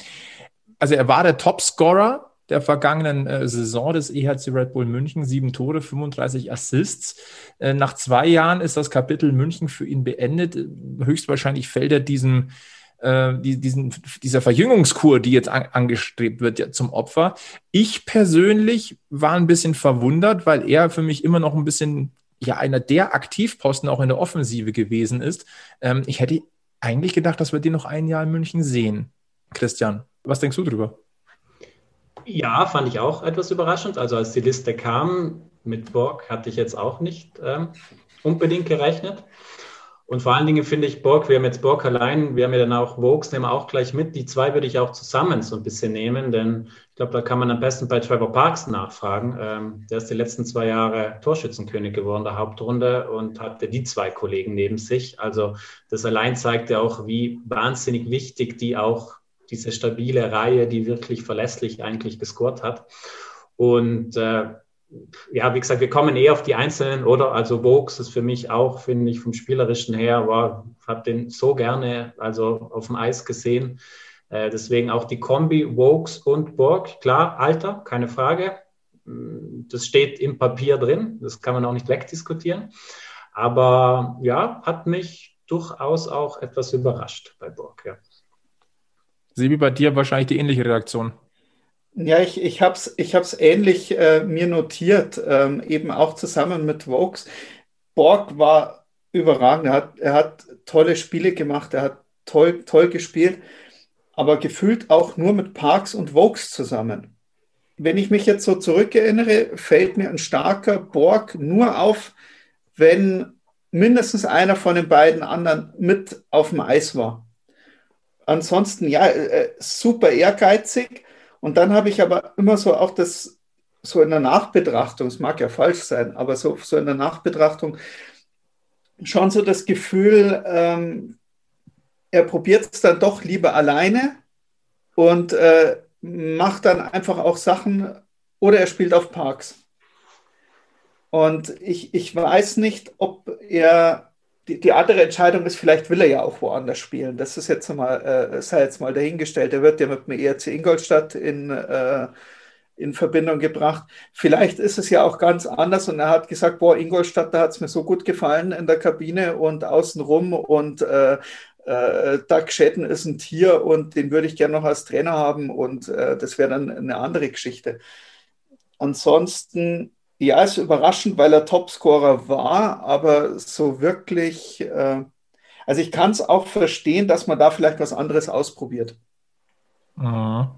Also er war der Topscorer der vergangenen äh, Saison des EHC Red Bull München. Sieben Tore, 35 Assists. Äh, nach zwei Jahren ist das Kapitel München für ihn beendet. Höchstwahrscheinlich fällt er diesem äh, die, diesen, dieser Verjüngungskur, die jetzt an, angestrebt wird, ja, zum Opfer. Ich persönlich war ein bisschen verwundert, weil er für mich immer noch ein bisschen ja einer der Aktivposten auch in der Offensive gewesen ist. Ähm, ich hätte eigentlich gedacht, dass wir den noch ein Jahr in München sehen. Christian, was denkst du drüber? Ja, fand ich auch etwas überraschend. Also als die Liste kam mit Borg, hatte ich jetzt auch nicht ähm, unbedingt gerechnet. Und vor allen Dingen finde ich Borg, wir haben jetzt Borg allein, wir haben ja dann auch Vokes, nehmen wir auch gleich mit. Die zwei würde ich auch zusammen so ein bisschen nehmen, denn ich glaube, da kann man am besten bei Trevor Parks nachfragen. Ähm, der ist die letzten zwei Jahre Torschützenkönig geworden, der Hauptrunde, und hatte die zwei Kollegen neben sich. Also das allein zeigt ja auch, wie wahnsinnig wichtig die auch diese stabile Reihe, die wirklich verlässlich eigentlich gescored hat. Und äh, ja, wie gesagt, wir kommen eher auf die Einzelnen, oder? Also Vokes ist für mich auch, finde ich, vom Spielerischen her, war, habe den so gerne, also auf dem Eis gesehen. Äh, deswegen auch die Kombi Vokes und Borg. Klar, Alter, keine Frage. Das steht im Papier drin, das kann man auch nicht wegdiskutieren. Aber ja, hat mich durchaus auch etwas überrascht bei Borg, ja. Sebi, bei dir wahrscheinlich die ähnliche Reaktion. Ja, ich, ich habe es ich hab's ähnlich äh, mir notiert, ähm, eben auch zusammen mit Vokes. Borg war überragend. Er hat, er hat tolle Spiele gemacht, er hat toll, toll gespielt, aber gefühlt auch nur mit Parks und Vokes zusammen. Wenn ich mich jetzt so zurückerinnere, fällt mir ein starker Borg nur auf, wenn mindestens einer von den beiden anderen mit auf dem Eis war. Ansonsten, ja, äh, super ehrgeizig. Und dann habe ich aber immer so auch das, so in der Nachbetrachtung, es mag ja falsch sein, aber so, so in der Nachbetrachtung schon so das Gefühl, ähm, er probiert es dann doch lieber alleine und äh, macht dann einfach auch Sachen oder er spielt auf Parks. Und ich, ich weiß nicht, ob er die, die andere Entscheidung ist, vielleicht will er ja auch woanders spielen. Das ist jetzt mal, äh, sei jetzt mal dahingestellt. Er wird ja mit dem ERC Ingolstadt in, äh, in Verbindung gebracht. Vielleicht ist es ja auch ganz anders und er hat gesagt, boah, Ingolstadt, da hat es mir so gut gefallen in der Kabine und außenrum und äh, äh, Doug Shedden ist ein Tier und den würde ich gerne noch als Trainer haben und äh, das wäre dann eine andere Geschichte. Ansonsten ja, ist überraschend, weil er Topscorer war, aber so wirklich, äh, also ich kann es auch verstehen, dass man da vielleicht was anderes ausprobiert. Mhm.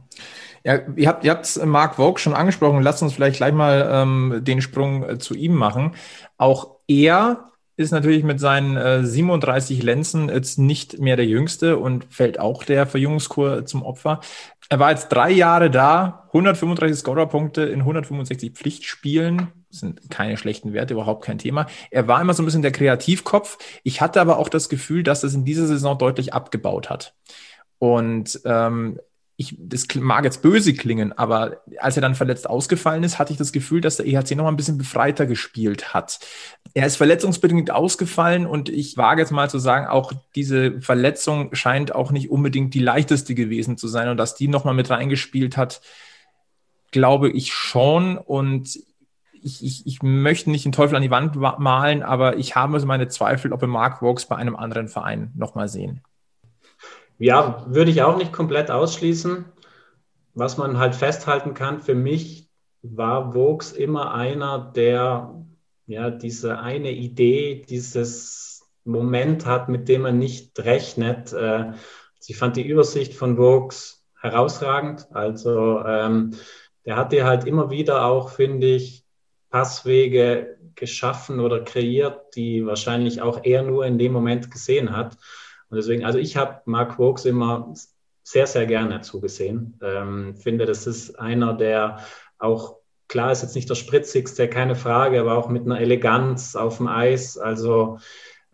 Ja, ihr habt, ihr habt Mark Vogue schon angesprochen. Lasst uns vielleicht gleich mal ähm, den Sprung äh, zu ihm machen. Auch er ist natürlich mit seinen äh, 37 Lenzen jetzt nicht mehr der Jüngste und fällt auch der Verjüngungskur zum Opfer. Er war jetzt drei Jahre da, 135 Scorerpunkte in 165 Pflichtspielen. Das sind keine schlechten Werte, überhaupt kein Thema. Er war immer so ein bisschen der Kreativkopf. Ich hatte aber auch das Gefühl, dass das in dieser Saison deutlich abgebaut hat. Und ähm, ich, das mag jetzt böse klingen, aber als er dann verletzt ausgefallen ist, hatte ich das Gefühl, dass der EHC noch ein bisschen befreiter gespielt hat. Er ist verletzungsbedingt ausgefallen und ich wage jetzt mal zu sagen, auch diese Verletzung scheint auch nicht unbedingt die leichteste gewesen zu sein und dass die noch mal mit reingespielt hat, glaube ich schon und ich, ich, ich möchte nicht den Teufel an die Wand malen, aber ich habe meine Zweifel, ob wir Mark Vokes bei einem anderen Verein noch mal sehen. Ja, würde ich auch nicht komplett ausschließen. Was man halt festhalten kann, für mich war Vokes immer einer, der ja diese eine Idee, dieses Moment hat, mit dem man nicht rechnet. Äh, ich fand die Übersicht von Vokes herausragend. Also ähm, der hat dir halt immer wieder auch, finde ich, Passwege geschaffen oder kreiert, die wahrscheinlich auch er nur in dem Moment gesehen hat. Und deswegen, also ich habe Mark Vokes immer sehr, sehr gerne zugesehen. Ähm, finde, das ist einer, der auch, klar ist jetzt nicht der spritzigste, keine Frage, aber auch mit einer Eleganz auf dem Eis. Also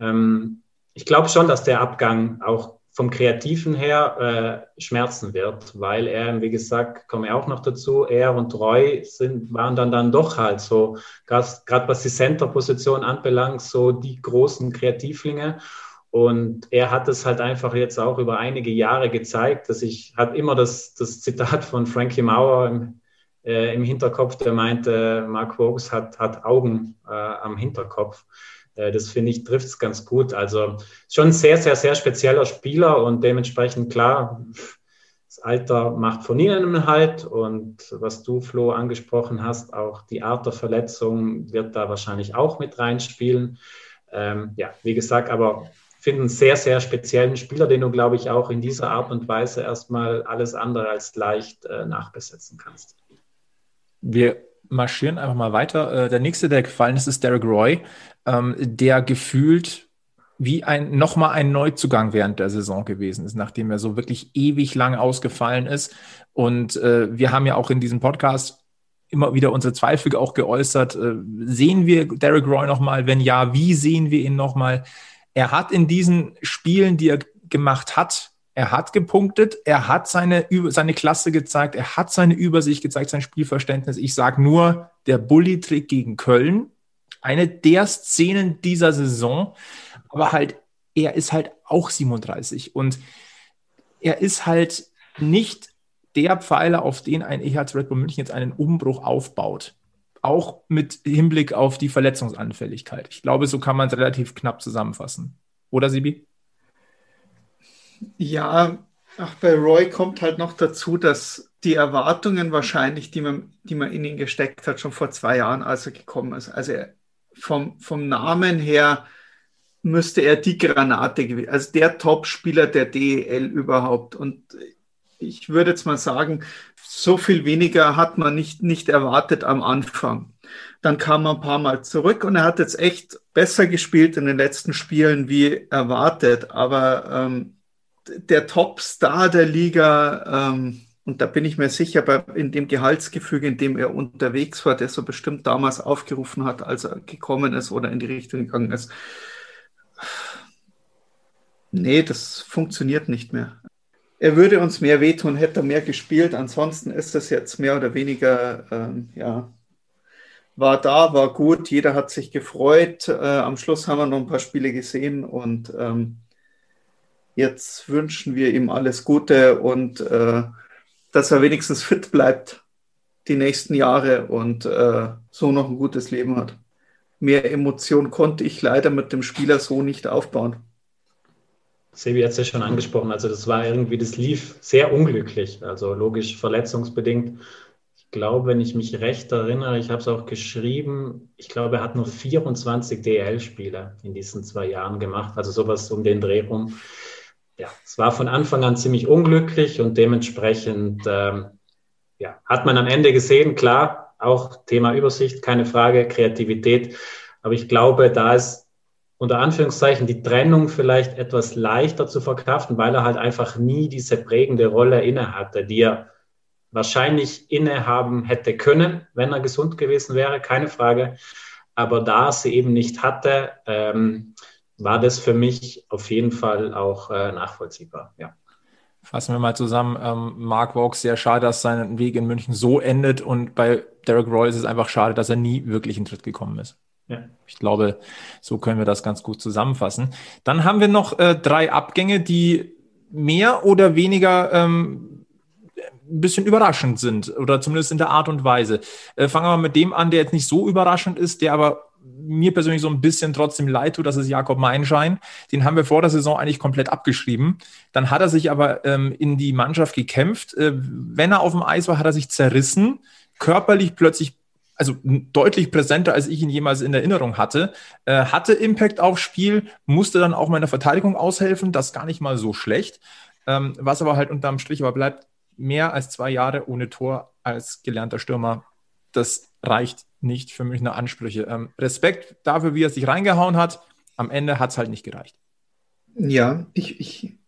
ähm, ich glaube schon, dass der Abgang auch vom Kreativen her äh, schmerzen wird, weil er, wie gesagt, komme ich auch noch dazu, er und Roy sind, waren dann, dann doch halt so, gerade was die Center-Position anbelangt, so die großen Kreativlinge. Und er hat es halt einfach jetzt auch über einige Jahre gezeigt, dass ich, hat immer das, das Zitat von Frankie Mauer im, äh, im Hinterkopf, der meinte, Mark Vokes hat, hat Augen äh, am Hinterkopf. Äh, das finde ich, trifft es ganz gut. Also schon ein sehr, sehr, sehr spezieller Spieler und dementsprechend klar, das Alter macht von ihnen halt. Und was du, Flo, angesprochen hast, auch die Art der Verletzung wird da wahrscheinlich auch mit reinspielen. Ähm, ja, wie gesagt, aber finde einen sehr, sehr speziellen Spieler, den du, glaube ich, auch in dieser Art und Weise erstmal alles andere als leicht äh, nachbesetzen kannst. Wir marschieren einfach mal weiter. Äh, der nächste, der gefallen ist, ist Derek Roy, ähm, der gefühlt wie ein nochmal ein Neuzugang während der Saison gewesen ist, nachdem er so wirklich ewig lang ausgefallen ist. Und äh, wir haben ja auch in diesem Podcast immer wieder unsere Zweifel auch geäußert. Äh, sehen wir Derek Roy nochmal? Wenn ja, wie sehen wir ihn nochmal? Er hat in diesen Spielen, die er gemacht hat, er hat gepunktet, er hat seine, seine Klasse gezeigt, er hat seine Übersicht gezeigt, sein Spielverständnis. Ich sage nur, der Bully-Trick gegen Köln, eine der Szenen dieser Saison, aber halt, er ist halt auch 37 und er ist halt nicht der Pfeiler, auf den ein EHC Red Bull München jetzt einen Umbruch aufbaut auch mit Hinblick auf die Verletzungsanfälligkeit. Ich glaube, so kann man es relativ knapp zusammenfassen. Oder, Sibi? Ja, ach, bei Roy kommt halt noch dazu, dass die Erwartungen wahrscheinlich, die man, die man in ihn gesteckt hat, schon vor zwei Jahren, als er gekommen ist. Also vom, vom Namen her müsste er die Granate gewesen, also der Top-Spieler der DEL überhaupt. Und ich würde jetzt mal sagen, so viel weniger hat man nicht, nicht erwartet am Anfang. Dann kam er ein paar Mal zurück und er hat jetzt echt besser gespielt in den letzten Spielen wie erwartet. Aber ähm, der Top-Star der Liga, ähm, und da bin ich mir sicher, bei, in dem Gehaltsgefüge, in dem er unterwegs war, der so bestimmt damals aufgerufen hat, als er gekommen ist oder in die Richtung gegangen ist. Nee, das funktioniert nicht mehr er würde uns mehr wehtun, hätte er mehr gespielt. Ansonsten ist das jetzt mehr oder weniger, ähm, ja, war da, war gut. Jeder hat sich gefreut. Äh, am Schluss haben wir noch ein paar Spiele gesehen und ähm, jetzt wünschen wir ihm alles Gute und äh, dass er wenigstens fit bleibt die nächsten Jahre und äh, so noch ein gutes Leben hat. Mehr Emotion konnte ich leider mit dem Spieler so nicht aufbauen. Sebi hat es ja schon angesprochen, also das war irgendwie, das lief sehr unglücklich, also logisch verletzungsbedingt. Ich glaube, wenn ich mich recht erinnere, ich habe es auch geschrieben, ich glaube, er hat nur 24 DL-Spiele in diesen zwei Jahren gemacht, also sowas um den Dreh rum. Ja, es war von Anfang an ziemlich unglücklich und dementsprechend ähm, ja, hat man am Ende gesehen, klar, auch Thema Übersicht, keine Frage, Kreativität. Aber ich glaube, da ist unter Anführungszeichen die Trennung vielleicht etwas leichter zu verkraften, weil er halt einfach nie diese prägende Rolle inne hatte, die er wahrscheinlich innehaben hätte können, wenn er gesund gewesen wäre, keine Frage. Aber da sie eben nicht hatte, ähm, war das für mich auf jeden Fall auch äh, nachvollziehbar. Ja. Fassen wir mal zusammen. Ähm, Mark Vaux, sehr schade, dass sein Weg in München so endet und bei Derek Royce ist es einfach schade, dass er nie wirklich in Tritt gekommen ist. Ja. Ich glaube, so können wir das ganz gut zusammenfassen. Dann haben wir noch äh, drei Abgänge, die mehr oder weniger ähm, ein bisschen überraschend sind oder zumindest in der Art und Weise. Äh, fangen wir mal mit dem an, der jetzt nicht so überraschend ist, der aber mir persönlich so ein bisschen trotzdem leid tut, das ist Jakob Meinschein. Den haben wir vor der Saison eigentlich komplett abgeschrieben. Dann hat er sich aber ähm, in die Mannschaft gekämpft. Äh, wenn er auf dem Eis war, hat er sich zerrissen, körperlich plötzlich also deutlich präsenter, als ich ihn jemals in Erinnerung hatte, äh, hatte Impact aufs Spiel, musste dann auch meiner Verteidigung aushelfen, das gar nicht mal so schlecht. Ähm, was aber halt unterm Strich aber bleibt, mehr als zwei Jahre ohne Tor als gelernter Stürmer, das reicht nicht für Münchner Ansprüche. Ähm, Respekt dafür, wie er sich reingehauen hat. Am Ende hat es halt nicht gereicht. Ja, ich, ich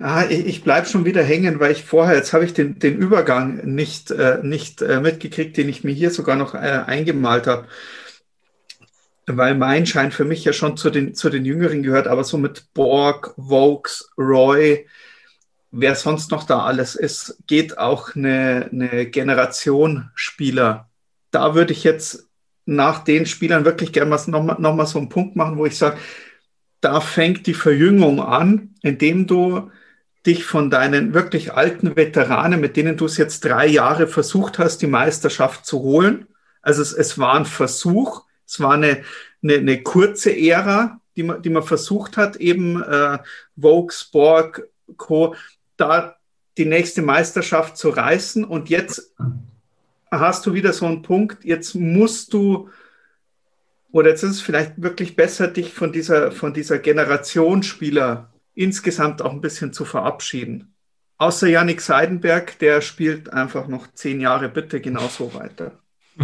Ah, ich, bleibe schon wieder hängen, weil ich vorher, jetzt habe ich den, den Übergang nicht, äh, nicht äh, mitgekriegt, den ich mir hier sogar noch äh, eingemalt habe. Weil mein Schein für mich ja schon zu den, zu den Jüngeren gehört, aber so mit Borg, Vokes, Roy, wer sonst noch da alles ist, geht auch eine, eine Generation Spieler. Da würde ich jetzt nach den Spielern wirklich gerne nochmal noch mal so einen Punkt machen, wo ich sage, da fängt die Verjüngung an, indem du dich von deinen wirklich alten Veteranen, mit denen du es jetzt drei Jahre versucht hast, die Meisterschaft zu holen. Also es, es war ein Versuch, es war eine, eine, eine kurze Ära, die man, die man versucht hat, eben äh, Vogue, Borg, Co., da die nächste Meisterschaft zu reißen. Und jetzt hast du wieder so einen Punkt, jetzt musst du oder jetzt ist es vielleicht wirklich besser, dich von dieser, von dieser Generation Spieler insgesamt auch ein bisschen zu verabschieden. Außer Yannick Seidenberg, der spielt einfach noch zehn Jahre bitte genauso weiter.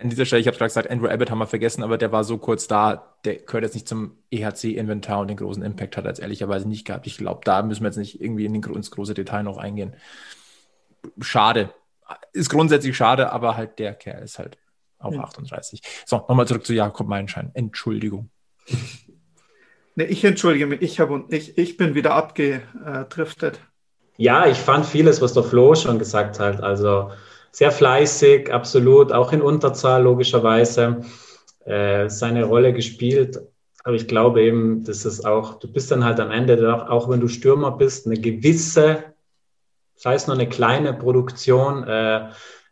An dieser Stelle, ich habe gerade gesagt, Andrew Abbott haben wir vergessen, aber der war so kurz da, der gehört jetzt nicht zum EHC-Inventar und den großen Impact hat er jetzt ehrlicherweise nicht gehabt. Ich glaube, da müssen wir jetzt nicht irgendwie in den, ins große Detail noch eingehen. Schade. Ist grundsätzlich schade, aber halt der Kerl ist halt auch ja. 38. So, nochmal zurück zu Jakob Meinschein. Entschuldigung. Nee, ich entschuldige mich. Ich, hab, ich, ich bin wieder abgedriftet. Ja, ich fand vieles, was der Flo schon gesagt hat. Also sehr fleißig, absolut, auch in Unterzahl logischerweise äh, seine Rolle gespielt. Aber ich glaube eben, dass es auch, du bist dann halt am Ende, auch, wenn du Stürmer bist, eine gewisse, sei es nur eine kleine Produktion, äh,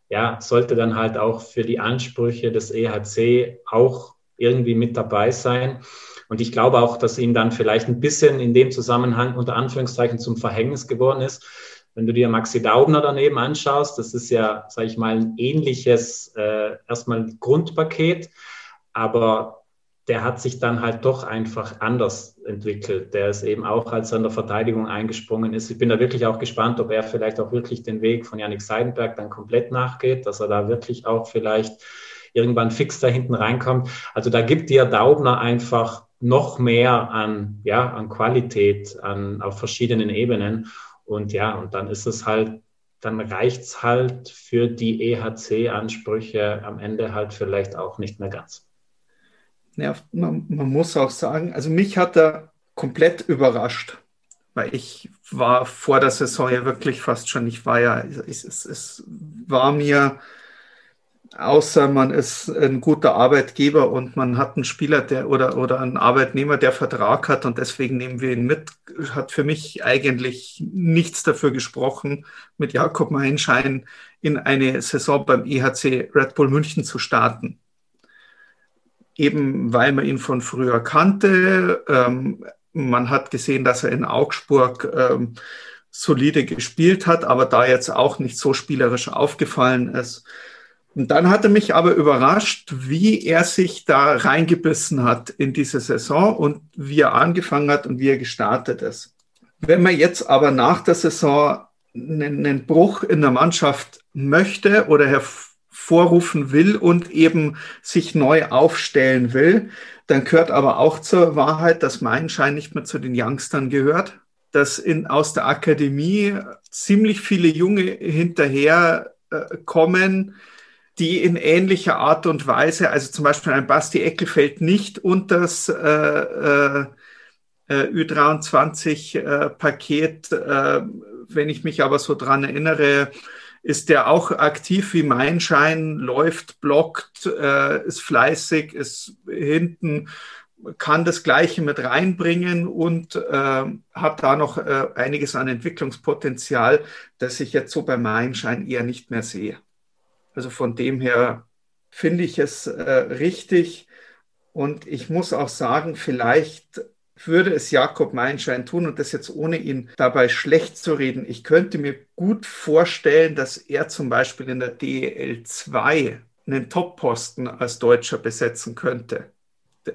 ja, sollte dann halt auch für die Ansprüche des EHC auch irgendwie mit dabei sein. Und ich glaube auch, dass ihm dann vielleicht ein bisschen in dem Zusammenhang unter Anführungszeichen zum Verhängnis geworden ist. Wenn du dir Maxi Daubner daneben anschaust, das ist ja, sage ich mal, ein ähnliches äh, erstmal Grundpaket, aber der hat sich dann halt doch einfach anders entwickelt. Der ist eben auch, als er in der Verteidigung eingesprungen ist. Ich bin da wirklich auch gespannt, ob er vielleicht auch wirklich den Weg von Yannick Seidenberg dann komplett nachgeht, dass er da wirklich auch vielleicht irgendwann fix da hinten reinkommt. Also da gibt dir Daubner einfach noch mehr an, ja, an Qualität an, auf verschiedenen Ebenen. Und ja, und dann ist es halt, dann reicht es halt für die EHC-Ansprüche am Ende halt vielleicht auch nicht mehr ganz ja, man, man muss auch sagen, also mich hat er komplett überrascht, weil ich war vor der Saison ja wirklich fast schon, ich war ja, es, es, es war mir, außer man ist ein guter Arbeitgeber und man hat einen Spieler, der oder, oder einen Arbeitnehmer, der Vertrag hat und deswegen nehmen wir ihn mit, hat für mich eigentlich nichts dafür gesprochen, mit Jakob Meinschein in eine Saison beim EHC Red Bull München zu starten eben weil man ihn von früher kannte. Ähm, man hat gesehen, dass er in Augsburg ähm, solide gespielt hat, aber da jetzt auch nicht so spielerisch aufgefallen ist. Und dann hat er mich aber überrascht, wie er sich da reingebissen hat in diese Saison und wie er angefangen hat und wie er gestartet ist. Wenn man jetzt aber nach der Saison einen, Bruch in der Mannschaft möchte oder hervorrufen vorrufen will und eben sich neu aufstellen will. Dann gehört aber auch zur Wahrheit, dass mein Schein nicht mehr zu den Youngstern gehört, dass in, aus der Akademie ziemlich viele Junge hinterher äh, kommen, die in ähnlicher Art und Weise, also zum Beispiel ein Basti Eckelfeld nicht unter das äh, äh, äh Ü23-Paket, äh, wenn ich mich aber so dran erinnere, ist der auch aktiv wie mein Schein, läuft, blockt, äh, ist fleißig, ist hinten, kann das Gleiche mit reinbringen und äh, hat da noch äh, einiges an Entwicklungspotenzial, das ich jetzt so bei meinem Schein eher nicht mehr sehe. Also von dem her finde ich es äh, richtig. Und ich muss auch sagen, vielleicht würde es Jakob Meinschein tun und das jetzt ohne ihn dabei schlecht zu reden. Ich könnte mir gut vorstellen, dass er zum Beispiel in der DEL 2 einen Top-Posten als Deutscher besetzen könnte.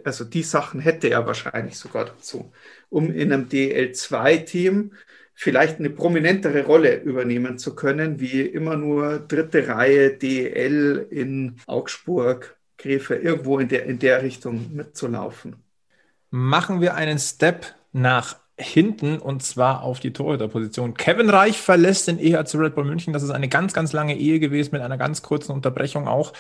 Also die Sachen hätte er wahrscheinlich sogar dazu, um in einem DL2-Team vielleicht eine prominentere Rolle übernehmen zu können, wie immer nur dritte Reihe DL in Augsburg, Gräfe, irgendwo in der, in der Richtung mitzulaufen machen wir einen Step nach hinten und zwar auf die Torhüterposition. Kevin Reich verlässt den EHC Red Bull München. Das ist eine ganz, ganz lange Ehe gewesen mit einer ganz kurzen Unterbrechung auch.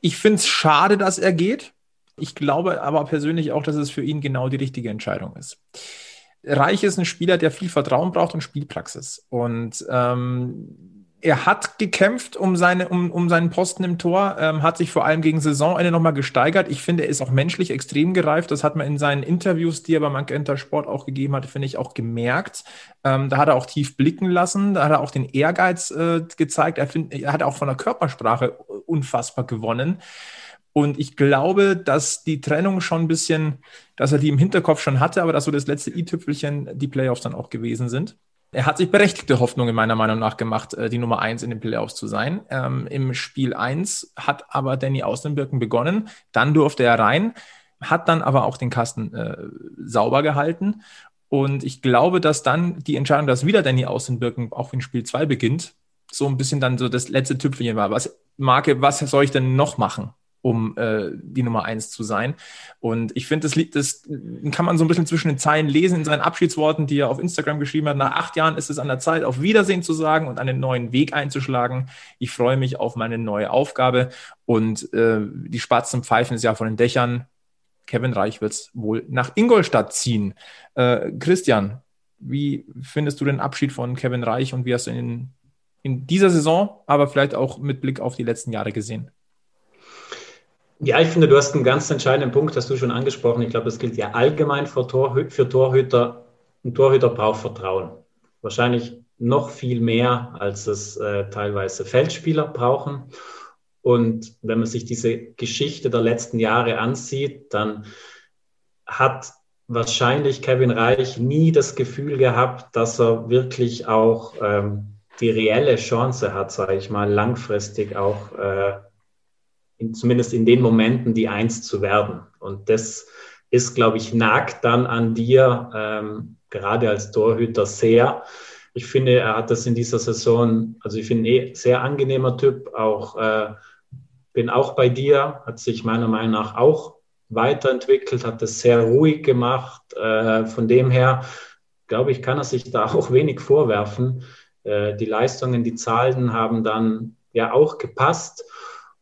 Ich finde es schade, dass er geht. Ich glaube aber persönlich auch, dass es für ihn genau die richtige Entscheidung ist. Reich ist ein Spieler, der viel Vertrauen braucht und Spielpraxis. Und ähm, er hat gekämpft um, seine, um, um seinen Posten im Tor, ähm, hat sich vor allem gegen Saisonende nochmal gesteigert. Ich finde, er ist auch menschlich extrem gereift. Das hat man in seinen Interviews, die er bei Magenta Sport auch gegeben hat, finde ich auch gemerkt. Ähm, da hat er auch tief blicken lassen. Da hat er auch den Ehrgeiz äh, gezeigt. Er, find, er hat auch von der Körpersprache unfassbar gewonnen. Und ich glaube, dass die Trennung schon ein bisschen, dass er die im Hinterkopf schon hatte, aber dass so das letzte i-Tüpfelchen die Playoffs dann auch gewesen sind. Er hat sich berechtigte Hoffnungen meiner Meinung nach gemacht, äh, die Nummer eins in den Playoffs zu sein. Ähm, Im Spiel eins hat aber Danny Außenbirken begonnen, dann durfte er rein, hat dann aber auch den Kasten äh, sauber gehalten. Und ich glaube, dass dann die Entscheidung, dass wieder Danny Außenbirken auch in Spiel zwei beginnt, so ein bisschen dann so das letzte Tüpfelchen war. Was, Marke, was soll ich denn noch machen? Um äh, die Nummer eins zu sein. Und ich finde, das liegt, das kann man so ein bisschen zwischen den Zeilen lesen in seinen Abschiedsworten, die er auf Instagram geschrieben hat. Nach acht Jahren ist es an der Zeit, auf Wiedersehen zu sagen und einen neuen Weg einzuschlagen. Ich freue mich auf meine neue Aufgabe und äh, die Spatzen pfeifen es ja von den Dächern. Kevin Reich wird es wohl nach Ingolstadt ziehen. Äh, Christian, wie findest du den Abschied von Kevin Reich und wie hast du ihn in, in dieser Saison, aber vielleicht auch mit Blick auf die letzten Jahre gesehen? Ja, ich finde, du hast einen ganz entscheidenden Punkt, hast du schon angesprochen. Ich glaube, das gilt ja allgemein für, Torhü für Torhüter. Ein Torhüter braucht Vertrauen. Wahrscheinlich noch viel mehr, als es äh, teilweise Feldspieler brauchen. Und wenn man sich diese Geschichte der letzten Jahre ansieht, dann hat wahrscheinlich Kevin Reich nie das Gefühl gehabt, dass er wirklich auch ähm, die reelle Chance hat, sage ich mal, langfristig auch äh, in, zumindest in den Momenten die Eins zu werden. Und das ist, glaube ich, nagt dann an dir, ähm, gerade als Torhüter sehr. Ich finde, er hat das in dieser Saison, also ich finde eh sehr angenehmer Typ, auch äh, bin auch bei dir, hat sich meiner Meinung nach auch weiterentwickelt, hat das sehr ruhig gemacht. Äh, von dem her, glaube ich, kann er sich da auch wenig vorwerfen. Äh, die Leistungen, die Zahlen haben dann ja auch gepasst.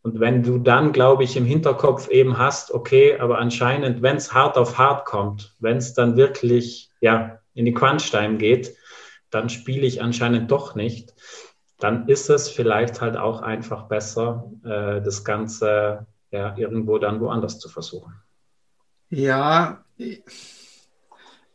Und wenn du dann, glaube ich, im Hinterkopf eben hast, okay, aber anscheinend, wenn es hart auf hart kommt, wenn es dann wirklich ja, in die Crunch-Time geht, dann spiele ich anscheinend doch nicht, dann ist es vielleicht halt auch einfach besser, äh, das Ganze ja, irgendwo dann woanders zu versuchen. Ja, ich,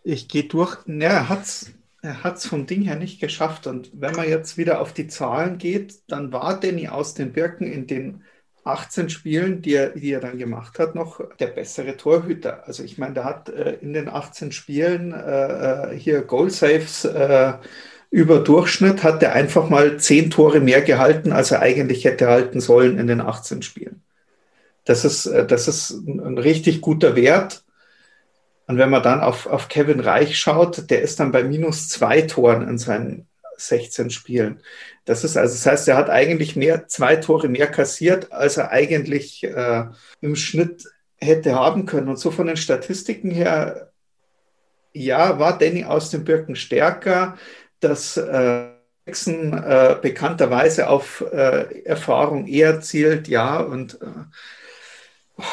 ich gehe durch. Ja, er hat es er hat's vom Ding her nicht geschafft. Und wenn man jetzt wieder auf die Zahlen geht, dann war Danny aus den Birken in den 18 Spielen, die er, die er dann gemacht hat, noch der bessere Torhüter. Also ich meine, der hat äh, in den 18 Spielen äh, äh, hier Goal-Saves äh, über Durchschnitt, hat er einfach mal 10 Tore mehr gehalten, als er eigentlich hätte halten sollen in den 18 Spielen. Das ist, äh, das ist ein, ein richtig guter Wert. Und wenn man dann auf, auf Kevin Reich schaut, der ist dann bei minus zwei Toren in seinen 16 Spielen. Das ist also, das heißt, er hat eigentlich mehr, zwei Tore mehr kassiert, als er eigentlich äh, im Schnitt hätte haben können. Und so von den Statistiken her, ja, war Danny aus den Birken stärker. Das äh, Jackson äh, bekannterweise auf äh, Erfahrung eher zielt, ja. Und äh,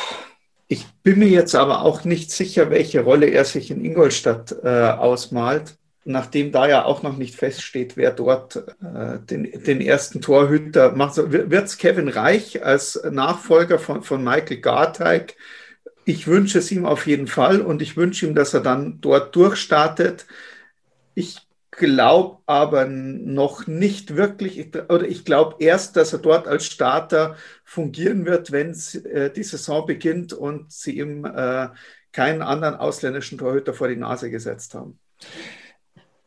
ich bin mir jetzt aber auch nicht sicher, welche Rolle er sich in Ingolstadt äh, ausmalt nachdem da ja auch noch nicht feststeht, wer dort äh, den, den ersten Torhüter macht, wird es Kevin Reich als Nachfolger von, von Michael Garteig. Ich wünsche es ihm auf jeden Fall und ich wünsche ihm, dass er dann dort durchstartet. Ich glaube aber noch nicht wirklich, oder ich glaube erst, dass er dort als Starter fungieren wird, wenn äh, die Saison beginnt und sie ihm äh, keinen anderen ausländischen Torhüter vor die Nase gesetzt haben.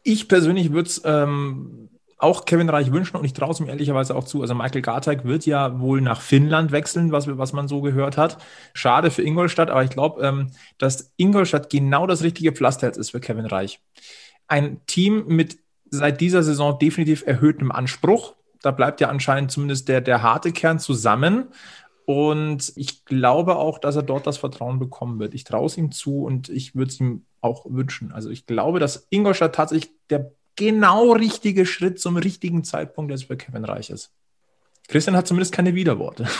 Ich persönlich würde es ähm, auch Kevin Reich wünschen und ich traue es ihm ehrlicherweise auch zu. Also Michael Garteig wird ja wohl nach Finnland wechseln, was, was man so gehört hat. Schade für Ingolstadt, aber ich glaube, ähm, dass Ingolstadt genau das richtige Pflasterherz ist für Kevin Reich. Ein Team mit seit dieser Saison definitiv erhöhtem Anspruch. Da bleibt ja anscheinend zumindest der, der harte Kern zusammen. Und ich glaube auch, dass er dort das Vertrauen bekommen wird. Ich traue es ihm zu und ich würde es ihm auch wünschen. Also ich glaube, dass Ingolstadt tatsächlich der genau richtige Schritt zum richtigen Zeitpunkt jetzt für Kevin Reich ist. Christian hat zumindest keine Widerworte.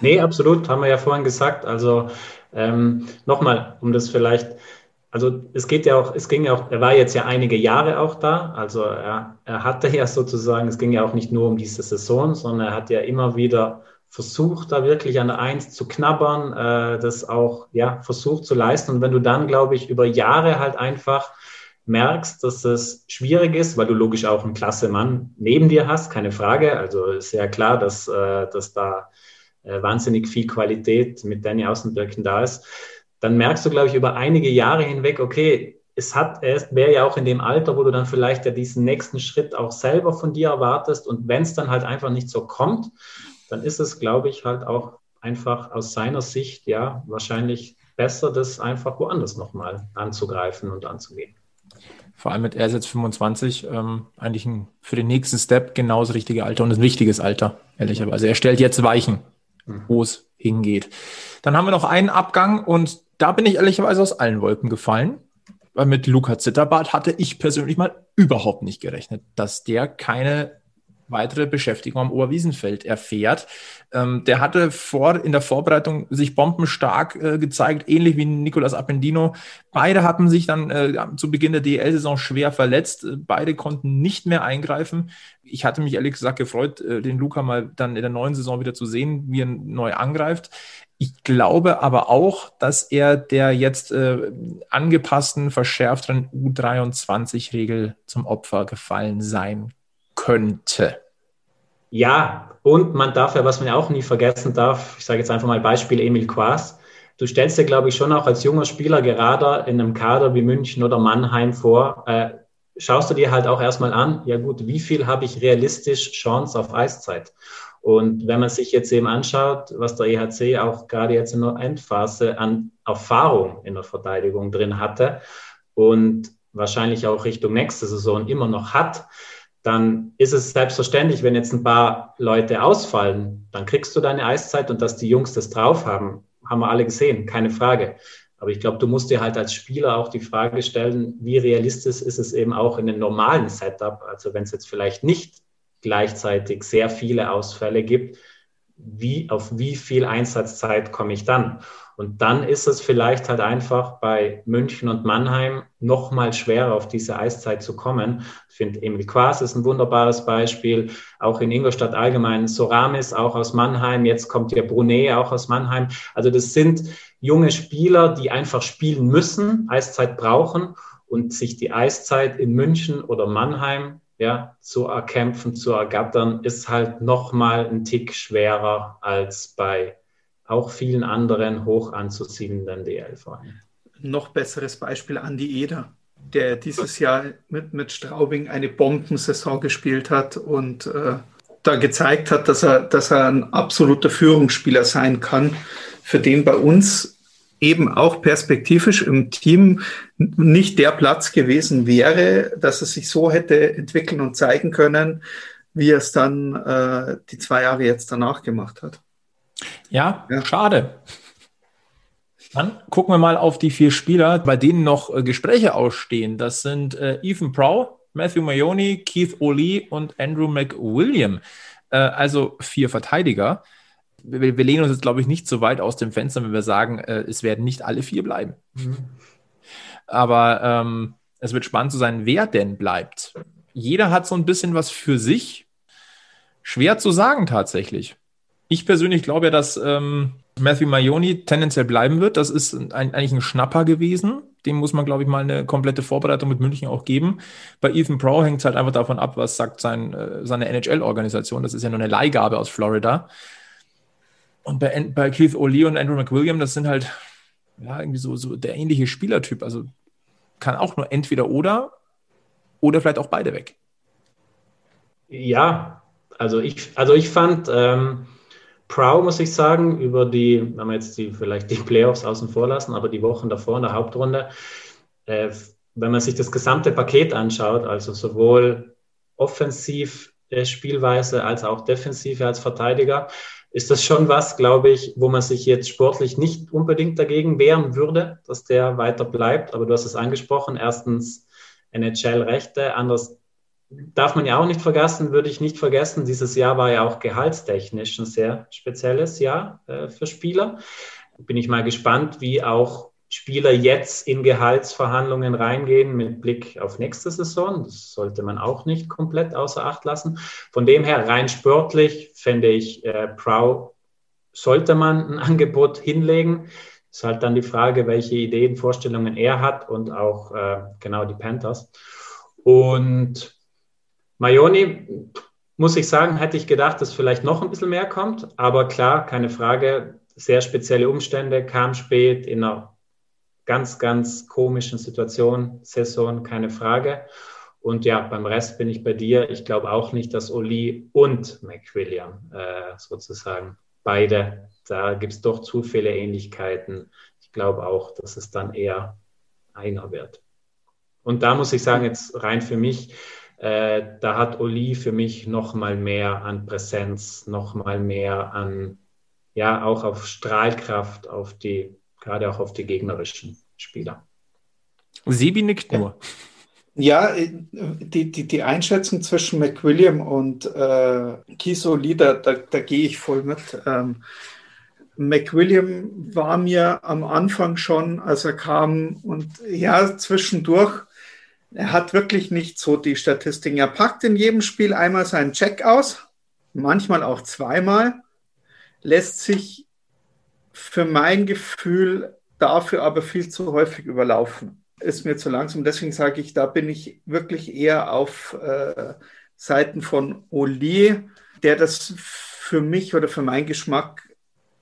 Nee, absolut, haben wir ja vorhin gesagt. Also ähm, nochmal, um das vielleicht, also es geht ja auch, es ging ja auch, er war jetzt ja einige Jahre auch da, also er, er hatte ja sozusagen, es ging ja auch nicht nur um diese Saison, sondern er hat ja immer wieder versucht, da wirklich an der Eins zu knabbern, äh, das auch ja versucht zu leisten. Und wenn du dann, glaube ich, über Jahre halt einfach merkst, dass es schwierig ist, weil du logisch auch einen klasse Mann neben dir hast, keine Frage. Also ist ja klar, dass, äh, dass da äh, wahnsinnig viel Qualität mit Danny Außenbirken da ist. Dann merkst du, glaube ich, über einige Jahre hinweg, okay, es hat, er wäre ja auch in dem Alter, wo du dann vielleicht ja diesen nächsten Schritt auch selber von dir erwartest. Und wenn es dann halt einfach nicht so kommt, dann ist es, glaube ich, halt auch einfach aus seiner Sicht ja wahrscheinlich besser, das einfach woanders nochmal anzugreifen und anzugehen. Vor allem mit er ist jetzt 25, ähm, eigentlich ein, für den nächsten Step genau das richtige Alter und ein wichtiges Alter, ehrlicherweise. Er stellt jetzt Weichen, mhm. wo es hingeht. Dann haben wir noch einen Abgang und da bin ich ehrlicherweise aus allen Wolken gefallen. Weil mit Luca Zitterbart hatte ich persönlich mal überhaupt nicht gerechnet, dass der keine weitere Beschäftigung am Oberwiesenfeld erfährt. Ähm, der hatte vor in der Vorbereitung sich bombenstark äh, gezeigt, ähnlich wie Nicolas Appendino. Beide hatten sich dann äh, zu Beginn der DL-Saison schwer verletzt. Beide konnten nicht mehr eingreifen. Ich hatte mich ehrlich gesagt gefreut, äh, den Luca mal dann in der neuen Saison wieder zu sehen, wie er neu angreift. Ich glaube aber auch, dass er der jetzt äh, angepassten, verschärfteren U23-Regel zum Opfer gefallen sein könnte. Ja, und man darf ja, was man ja auch nie vergessen darf, ich sage jetzt einfach mal Beispiel Emil Quas. Du stellst dir, glaube ich, schon auch als junger Spieler gerade in einem Kader wie München oder Mannheim vor, äh, schaust du dir halt auch erstmal an, ja gut, wie viel habe ich realistisch Chance auf Eiszeit? Und wenn man sich jetzt eben anschaut, was der EHC auch gerade jetzt in der Endphase an Erfahrung in der Verteidigung drin hatte und wahrscheinlich auch Richtung nächste Saison immer noch hat, dann ist es selbstverständlich, wenn jetzt ein paar Leute ausfallen, dann kriegst du deine Eiszeit und dass die Jungs das drauf haben, haben wir alle gesehen, keine Frage. Aber ich glaube, du musst dir halt als Spieler auch die Frage stellen, wie realistisch ist es eben auch in einem normalen Setup, also wenn es jetzt vielleicht nicht gleichzeitig sehr viele Ausfälle gibt, wie, auf wie viel Einsatzzeit komme ich dann? Und dann ist es vielleicht halt einfach bei München und Mannheim noch mal schwerer, auf diese Eiszeit zu kommen. Ich finde, Emil Quas ist ein wunderbares Beispiel. Auch in Ingolstadt allgemein. Soramis auch aus Mannheim. Jetzt kommt ja Brunet auch aus Mannheim. Also das sind junge Spieler, die einfach spielen müssen, Eiszeit brauchen und sich die Eiszeit in München oder Mannheim ja, zu erkämpfen, zu ergattern, ist halt noch mal ein Tick schwerer als bei auch vielen anderen hoch anzusiedelnden DL-Vereinen. Noch besseres Beispiel Andi Eder, der dieses Jahr mit, mit Straubing eine Bombensaison gespielt hat und äh, da gezeigt hat, dass er, dass er ein absoluter Führungsspieler sein kann, für den bei uns eben auch perspektivisch im Team nicht der Platz gewesen wäre, dass er sich so hätte entwickeln und zeigen können, wie er es dann äh, die zwei Jahre jetzt danach gemacht hat. Ja, ja. schade. Dann gucken wir mal auf die vier Spieler, bei denen noch äh, Gespräche ausstehen. Das sind äh, Ethan Prow, Matthew Mayoni, Keith O'Lee und Andrew McWilliam. Äh, also vier Verteidiger. Wir, wir, lehnen uns jetzt, glaube ich, nicht so weit aus dem Fenster, wenn wir sagen, äh, es werden nicht alle vier bleiben. Mhm. Aber ähm, es wird spannend zu sein, wer denn bleibt. Jeder hat so ein bisschen was für sich. Schwer zu sagen tatsächlich. Ich persönlich glaube ja, dass ähm, Matthew Maioni tendenziell bleiben wird. Das ist ein, eigentlich ein Schnapper gewesen. Dem muss man, glaube ich, mal eine komplette Vorbereitung mit München auch geben. Bei Ethan Pro hängt es halt einfach davon ab, was sagt sein, äh, seine NHL-Organisation. Das ist ja nur eine Leihgabe aus Florida. Und bei, bei Keith O'Lee und Andrew McWilliam, das sind halt ja, irgendwie so, so der ähnliche Spielertyp. Also kann auch nur entweder oder oder vielleicht auch beide weg. Ja, also ich, also ich fand, ähm, Proud, muss ich sagen, über die, wenn wir jetzt die, vielleicht die Playoffs außen vor lassen, aber die Wochen davor in der Hauptrunde, äh, wenn man sich das gesamte Paket anschaut, also sowohl offensiv äh, Spielweise als auch defensiv als Verteidiger, ist das schon was, glaube ich, wo man sich jetzt sportlich nicht unbedingt dagegen wehren würde, dass der weiter bleibt. Aber du hast es angesprochen. Erstens NHL-Rechte, anders darf man ja auch nicht vergessen, würde ich nicht vergessen, dieses Jahr war ja auch gehaltstechnisch ein sehr spezielles Jahr äh, für Spieler. Bin ich mal gespannt, wie auch Spieler jetzt in Gehaltsverhandlungen reingehen mit Blick auf nächste Saison. Das sollte man auch nicht komplett außer Acht lassen. Von dem her, rein sportlich, fände ich, äh, Prow sollte man ein Angebot hinlegen. Ist halt dann die Frage, welche Ideen, Vorstellungen er hat und auch äh, genau die Panthers. Und Maioni, muss ich sagen, hätte ich gedacht, dass vielleicht noch ein bisschen mehr kommt. Aber klar, keine Frage, sehr spezielle Umstände, kam spät in einer ganz, ganz komischen Situation, Saison, keine Frage. Und ja, beim Rest bin ich bei dir. Ich glaube auch nicht, dass Oli und McWilliam äh, sozusagen beide, da gibt es doch zu viele Ähnlichkeiten. Ich glaube auch, dass es dann eher einer wird. Und da muss ich sagen, jetzt rein für mich, äh, da hat Oli für mich noch mal mehr an Präsenz, noch mal mehr an, ja, auch auf Strahlkraft, auf die, gerade auch auf die gegnerischen Spieler. Sebi nickt nur. Ja, die, die, die Einschätzung zwischen McWilliam und äh, Kiso Lieder, da, da gehe ich voll mit. Ähm, McWilliam war mir am Anfang schon, als er kam und ja, zwischendurch er hat wirklich nicht so die Statistiken. Er packt in jedem Spiel einmal seinen Check aus, manchmal auch zweimal, lässt sich für mein Gefühl dafür aber viel zu häufig überlaufen. Ist mir zu langsam. Deswegen sage ich, da bin ich wirklich eher auf äh, Seiten von Oli, der das für mich oder für meinen Geschmack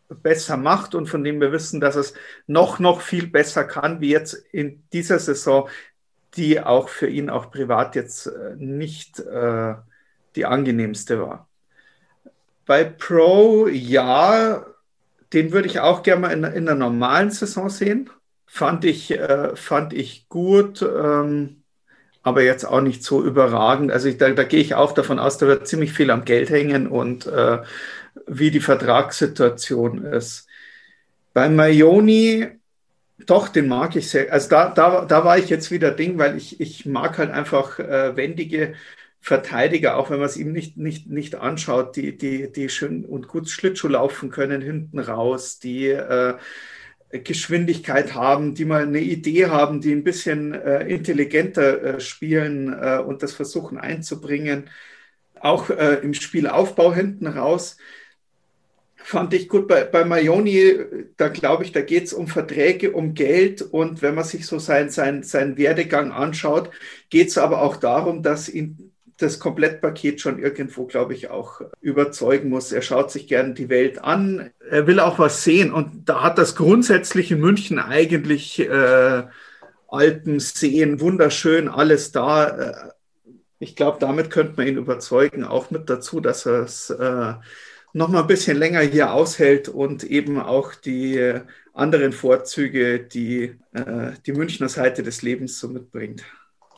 besser macht und von dem wir wissen, dass es noch, noch viel besser kann, wie jetzt in dieser Saison die auch für ihn auch privat jetzt äh, nicht äh, die angenehmste war. Bei Pro, ja, den würde ich auch gerne mal in, in der normalen Saison sehen. Fand ich, äh, fand ich gut, ähm, aber jetzt auch nicht so überragend. Also ich, da, da gehe ich auch davon aus, da wird ziemlich viel am Geld hängen und äh, wie die Vertragssituation ist. Bei Maioni doch, den mag ich sehr. Also da, da, da war ich jetzt wieder Ding, weil ich, ich mag halt einfach äh, wendige Verteidiger, auch wenn man es ihm nicht, nicht, nicht anschaut, die, die, die schön und gut Schlittschuh laufen können hinten raus, die äh, Geschwindigkeit haben, die mal eine Idee haben, die ein bisschen äh, intelligenter äh, spielen äh, und das versuchen einzubringen. Auch äh, im Spielaufbau hinten raus fand ich gut bei, bei Maioni, da glaube ich, da geht es um Verträge, um Geld und wenn man sich so seinen sein, sein Werdegang anschaut, geht es aber auch darum, dass ihn das Komplettpaket schon irgendwo, glaube ich, auch überzeugen muss. Er schaut sich gerne die Welt an, er will auch was sehen und da hat das grundsätzlich in München eigentlich äh, Alpen, Seen, wunderschön, alles da. Äh, ich glaube, damit könnte man ihn überzeugen, auch mit dazu, dass er es äh, noch mal ein bisschen länger hier aushält und eben auch die anderen Vorzüge, die äh, die Münchner Seite des Lebens so mitbringt.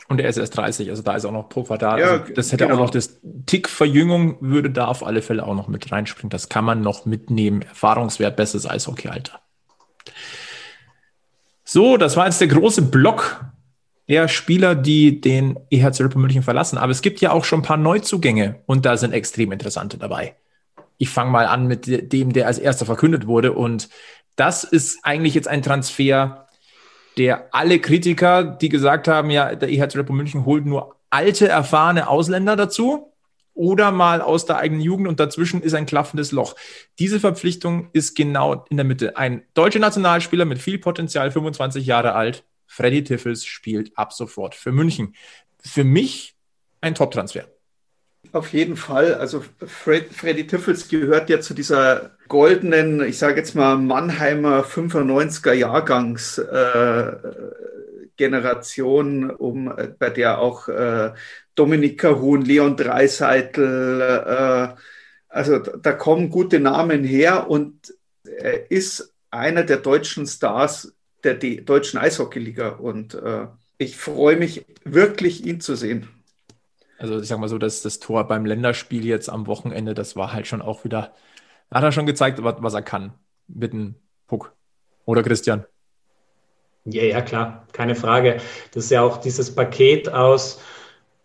Und er ist erst 30, also da ist auch noch Puffer da. Ja, also das hätte genau. auch noch das Tick Verjüngung würde da auf alle Fälle auch noch mit reinspringen. Das kann man noch mitnehmen. Erfahrungswert, bestes Eishockey-Alter. So, das war jetzt der große Block der Spieler, die den EHC Ripple München verlassen. Aber es gibt ja auch schon ein paar Neuzugänge und da sind extrem interessante dabei ich fange mal an mit dem, der als erster verkündet wurde. Und das ist eigentlich jetzt ein Transfer, der alle Kritiker, die gesagt haben, ja, der EHC Bull München holt nur alte, erfahrene Ausländer dazu oder mal aus der eigenen Jugend und dazwischen ist ein klaffendes Loch. Diese Verpflichtung ist genau in der Mitte. Ein deutscher Nationalspieler mit viel Potenzial, 25 Jahre alt, Freddy Tiffels spielt ab sofort für München. Für mich ein Top-Transfer. Auf jeden Fall. Also Fred, Freddy Tiffels gehört ja zu dieser goldenen, ich sage jetzt mal Mannheimer 95er Jahrgangs äh, Generation, um, äh, bei der auch äh, Dominika Huhn, Leon Dreiseitel, äh, also da kommen gute Namen her und er ist einer der deutschen Stars der D deutschen Eishockeyliga und äh, ich freue mich wirklich, ihn zu sehen. Also ich sag mal so, dass das Tor beim Länderspiel jetzt am Wochenende, das war halt schon auch wieder hat er schon gezeigt, was er kann mit dem Puck. Oder Christian? Ja, ja, klar, keine Frage. Das ist ja auch dieses Paket aus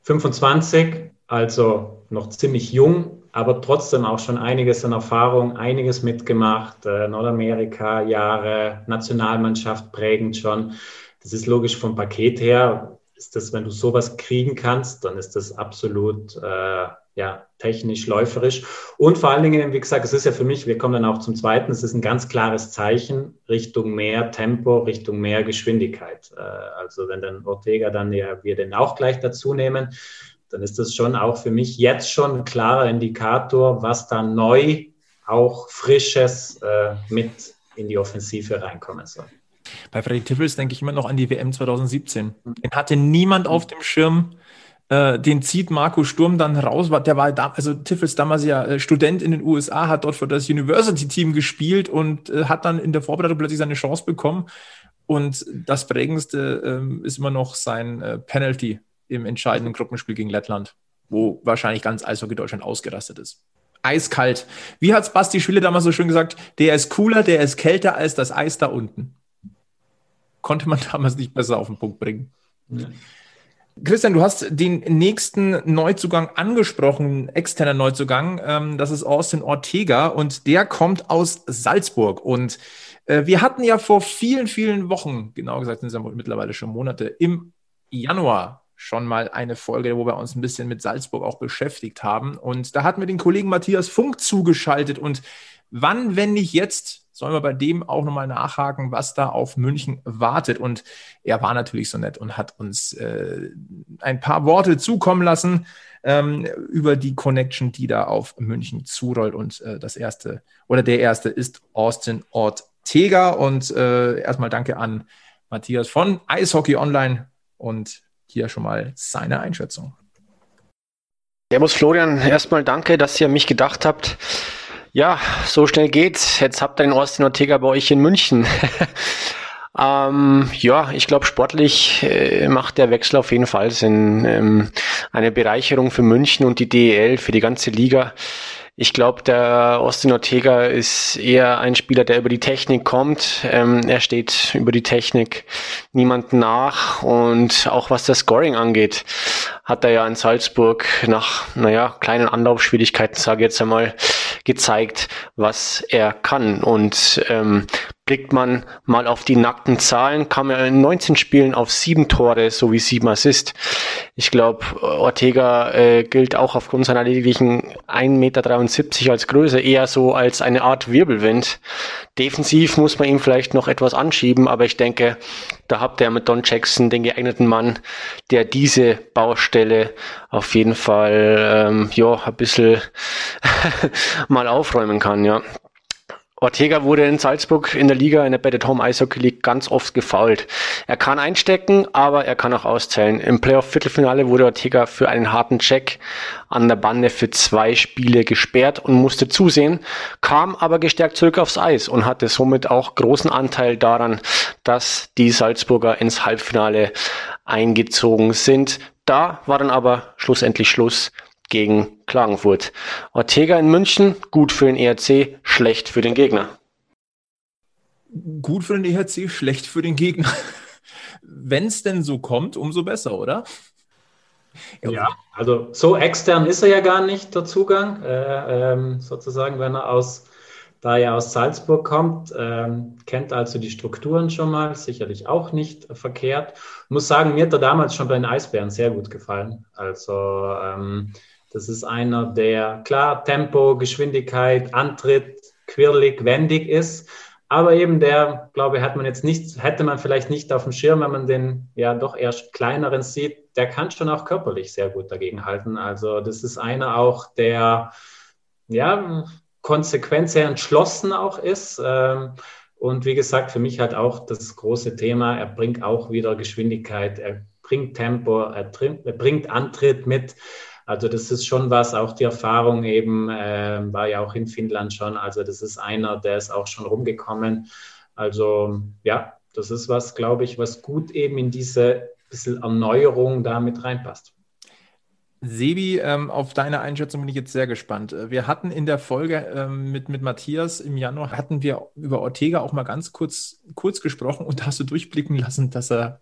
25, also noch ziemlich jung, aber trotzdem auch schon einiges an Erfahrung, einiges mitgemacht, äh, Nordamerika, Jahre, Nationalmannschaft prägend schon. Das ist logisch vom Paket her, ist das, wenn du sowas kriegen kannst, dann ist das absolut äh, ja, technisch, läuferisch. Und vor allen Dingen, wie gesagt, es ist ja für mich, wir kommen dann auch zum zweiten, es ist ein ganz klares Zeichen Richtung mehr Tempo, Richtung mehr Geschwindigkeit. Äh, also wenn dann Ortega dann ja, wir den auch gleich dazu nehmen, dann ist das schon auch für mich jetzt schon ein klarer Indikator, was da neu, auch Frisches äh, mit in die Offensive reinkommen soll. Bei Freddy Tiffels denke ich immer noch an die WM 2017. Den hatte niemand auf dem Schirm. Äh, den zieht Marco Sturm dann raus. Der war da, also Tiffels damals ja äh, Student in den USA, hat dort für das University-Team gespielt und äh, hat dann in der Vorbereitung plötzlich seine Chance bekommen. Und das prägendste ähm, ist immer noch sein Penalty im entscheidenden Gruppenspiel gegen Lettland, wo wahrscheinlich ganz Eishockey Deutschland ausgerastet ist. Eiskalt. Wie hat Basti Schwille damals so schön gesagt? Der ist cooler, der ist kälter als das Eis da unten. Konnte man damals nicht besser auf den Punkt bringen. Ja. Christian, du hast den nächsten Neuzugang angesprochen, externer Neuzugang. Ähm, das ist Austin Ortega und der kommt aus Salzburg. Und äh, wir hatten ja vor vielen, vielen Wochen, genau gesagt sind es ja mittlerweile schon Monate, im Januar schon mal eine Folge, wo wir uns ein bisschen mit Salzburg auch beschäftigt haben. Und da hatten wir den Kollegen Matthias Funk zugeschaltet. Und wann, wenn nicht jetzt, sollen wir bei dem auch nochmal nachhaken, was da auf München wartet. Und er war natürlich so nett und hat uns äh, ein paar Worte zukommen lassen ähm, über die Connection, die da auf München zurollt. Und äh, das erste oder der erste ist Austin Ortega. Und äh, erstmal danke an Matthias von Eishockey Online und hier schon mal seine Einschätzung. Servus Florian, erstmal danke, dass ihr mich gedacht habt. Ja, so schnell geht's. Jetzt habt ihr den Austin Ortega bei euch in München. ähm, ja, ich glaube, sportlich äh, macht der Wechsel auf jeden Fall Sinn. Ähm, eine Bereicherung für München und die DEL, für die ganze Liga. Ich glaube, der Austin Ortega ist eher ein Spieler, der über die Technik kommt. Ähm, er steht über die Technik niemand nach. Und auch was das Scoring angeht, hat er ja in Salzburg nach, naja, kleinen Anlaufschwierigkeiten, sage ich jetzt einmal, gezeigt, was er kann. Und ähm, Blickt man mal auf die nackten Zahlen, kam er in 19 Spielen auf sieben Tore sowie sieben Assist. Ich glaube, Ortega äh, gilt auch aufgrund seiner lediglichen 1,73 Meter als Größe eher so als eine Art Wirbelwind. Defensiv muss man ihm vielleicht noch etwas anschieben, aber ich denke, da habt ihr mit Don Jackson den geeigneten Mann, der diese Baustelle auf jeden Fall ähm, ja, ein bisschen mal aufräumen kann, ja. Ortega wurde in Salzburg in der Liga, in der Batted Home Eishockey League ganz oft gefault. Er kann einstecken, aber er kann auch auszählen. Im Playoff-Viertelfinale wurde Ortega für einen harten Check an der Bande für zwei Spiele gesperrt und musste zusehen, kam aber gestärkt zurück aufs Eis und hatte somit auch großen Anteil daran, dass die Salzburger ins Halbfinale eingezogen sind. Da war dann aber schlussendlich Schluss gegen Klagenfurt. Ortega in München, gut für den ERC, schlecht für den Gegner. Gut für den ERC, schlecht für den Gegner. Wenn es denn so kommt, umso besser, oder? Ja, also so extern ist er ja gar nicht der Zugang, äh, ähm, sozusagen, wenn er aus, da er aus Salzburg kommt, ähm, kennt also die Strukturen schon mal, sicherlich auch nicht verkehrt. Ich muss sagen, mir hat er damals schon bei den Eisbären sehr gut gefallen. Also ähm, das ist einer, der klar Tempo, Geschwindigkeit, Antritt, quirlig, wendig ist. Aber eben der, glaube ich, hat man jetzt nicht, hätte man vielleicht nicht auf dem Schirm, wenn man den ja doch eher kleineren sieht. Der kann schon auch körperlich sehr gut dagegen halten. Also das ist einer auch, der ja konsequent sehr entschlossen auch ist. Ähm, und wie gesagt, für mich halt auch das große Thema, er bringt auch wieder Geschwindigkeit, er bringt Tempo, er, bringt Antritt mit. Also das ist schon was, auch die Erfahrung eben, äh, war ja auch in Finnland schon. Also das ist einer, der ist auch schon rumgekommen. Also ja, das ist was, glaube ich, was gut eben in diese bisschen Erneuerung da mit reinpasst. Sebi, ähm, auf deine Einschätzung bin ich jetzt sehr gespannt. Wir hatten in der Folge ähm, mit, mit Matthias im Januar, hatten wir über Ortega auch mal ganz kurz, kurz gesprochen und hast du durchblicken lassen, dass er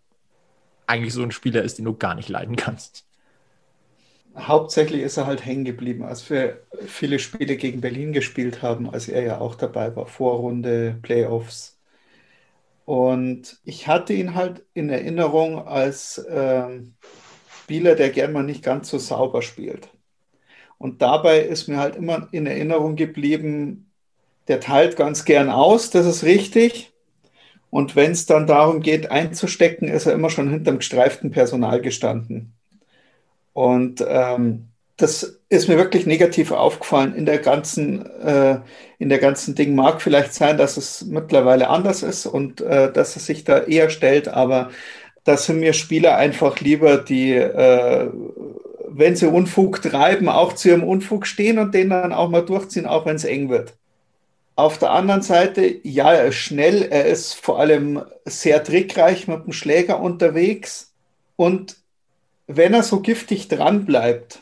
eigentlich so ein Spieler ist, den du gar nicht leiden kannst. Hauptsächlich ist er halt hängen geblieben, als wir viele Spiele gegen Berlin gespielt haben, als er ja auch dabei war, Vorrunde, Playoffs. Und ich hatte ihn halt in Erinnerung als ähm, Spieler, der gern mal nicht ganz so sauber spielt. Und dabei ist mir halt immer in Erinnerung geblieben, der teilt ganz gern aus, das ist richtig. Und wenn es dann darum geht, einzustecken, ist er immer schon hinterm gestreiften Personal gestanden. Und ähm, das ist mir wirklich negativ aufgefallen in der ganzen, äh, in der ganzen Ding. Mag vielleicht sein, dass es mittlerweile anders ist und äh, dass es sich da eher stellt, aber da sind mir Spieler einfach lieber, die, äh, wenn sie Unfug treiben, auch zu ihrem Unfug stehen und den dann auch mal durchziehen, auch wenn es eng wird. Auf der anderen Seite, ja, er ist schnell, er ist vor allem sehr trickreich mit dem Schläger unterwegs. Und wenn er so giftig dran bleibt,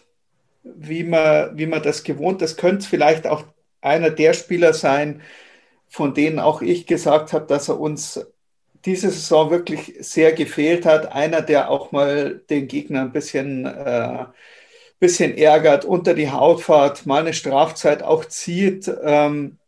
wie man, wie man das gewohnt ist, könnte es vielleicht auch einer der Spieler sein, von denen auch ich gesagt habe, dass er uns diese Saison wirklich sehr gefehlt hat. Einer, der auch mal den Gegner ein bisschen, äh, bisschen ärgert, unter die Haut fährt, mal eine Strafzeit auch zieht. Ähm,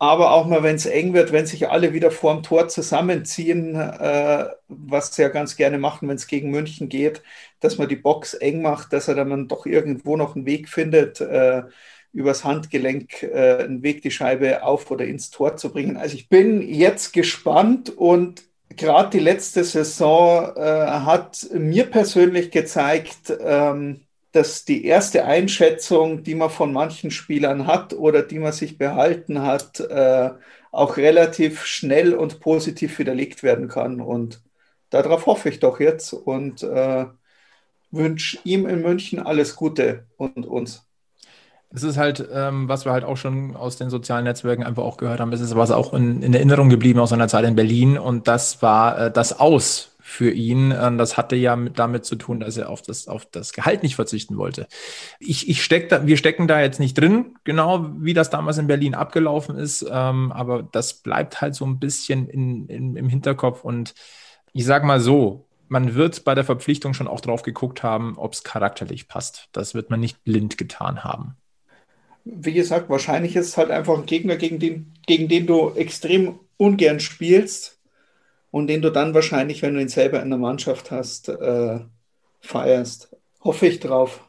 aber auch mal, wenn es eng wird, wenn sich alle wieder vorm Tor zusammenziehen, äh, was sie ja ganz gerne machen, wenn es gegen München geht, dass man die Box eng macht, dass er dann doch irgendwo noch einen Weg findet, äh, übers Handgelenk äh, einen Weg, die Scheibe auf oder ins Tor zu bringen. Also ich bin jetzt gespannt und gerade die letzte Saison äh, hat mir persönlich gezeigt, ähm, dass die erste Einschätzung, die man von manchen Spielern hat oder die man sich behalten hat, äh, auch relativ schnell und positiv widerlegt werden kann. Und darauf hoffe ich doch jetzt und äh, wünsche ihm in München alles Gute und uns. Es ist halt, ähm, was wir halt auch schon aus den sozialen Netzwerken einfach auch gehört haben, es ist was auch in, in, Erinnerung geblieben aus seiner Zeit in Berlin und das war äh, das Aus für ihn. Ähm, das hatte ja mit, damit zu tun, dass er auf das, auf das Gehalt nicht verzichten wollte. Ich, ich steck da, wir stecken da jetzt nicht drin, genau wie das damals in Berlin abgelaufen ist, ähm, aber das bleibt halt so ein bisschen in, in, im Hinterkopf und ich sag mal so, man wird bei der Verpflichtung schon auch drauf geguckt haben, ob es charakterlich passt. Das wird man nicht blind getan haben wie gesagt, wahrscheinlich ist es halt einfach ein Gegner, gegen den, gegen den du extrem ungern spielst und den du dann wahrscheinlich, wenn du ihn selber in der Mannschaft hast, äh, feierst. Hoffe ich drauf.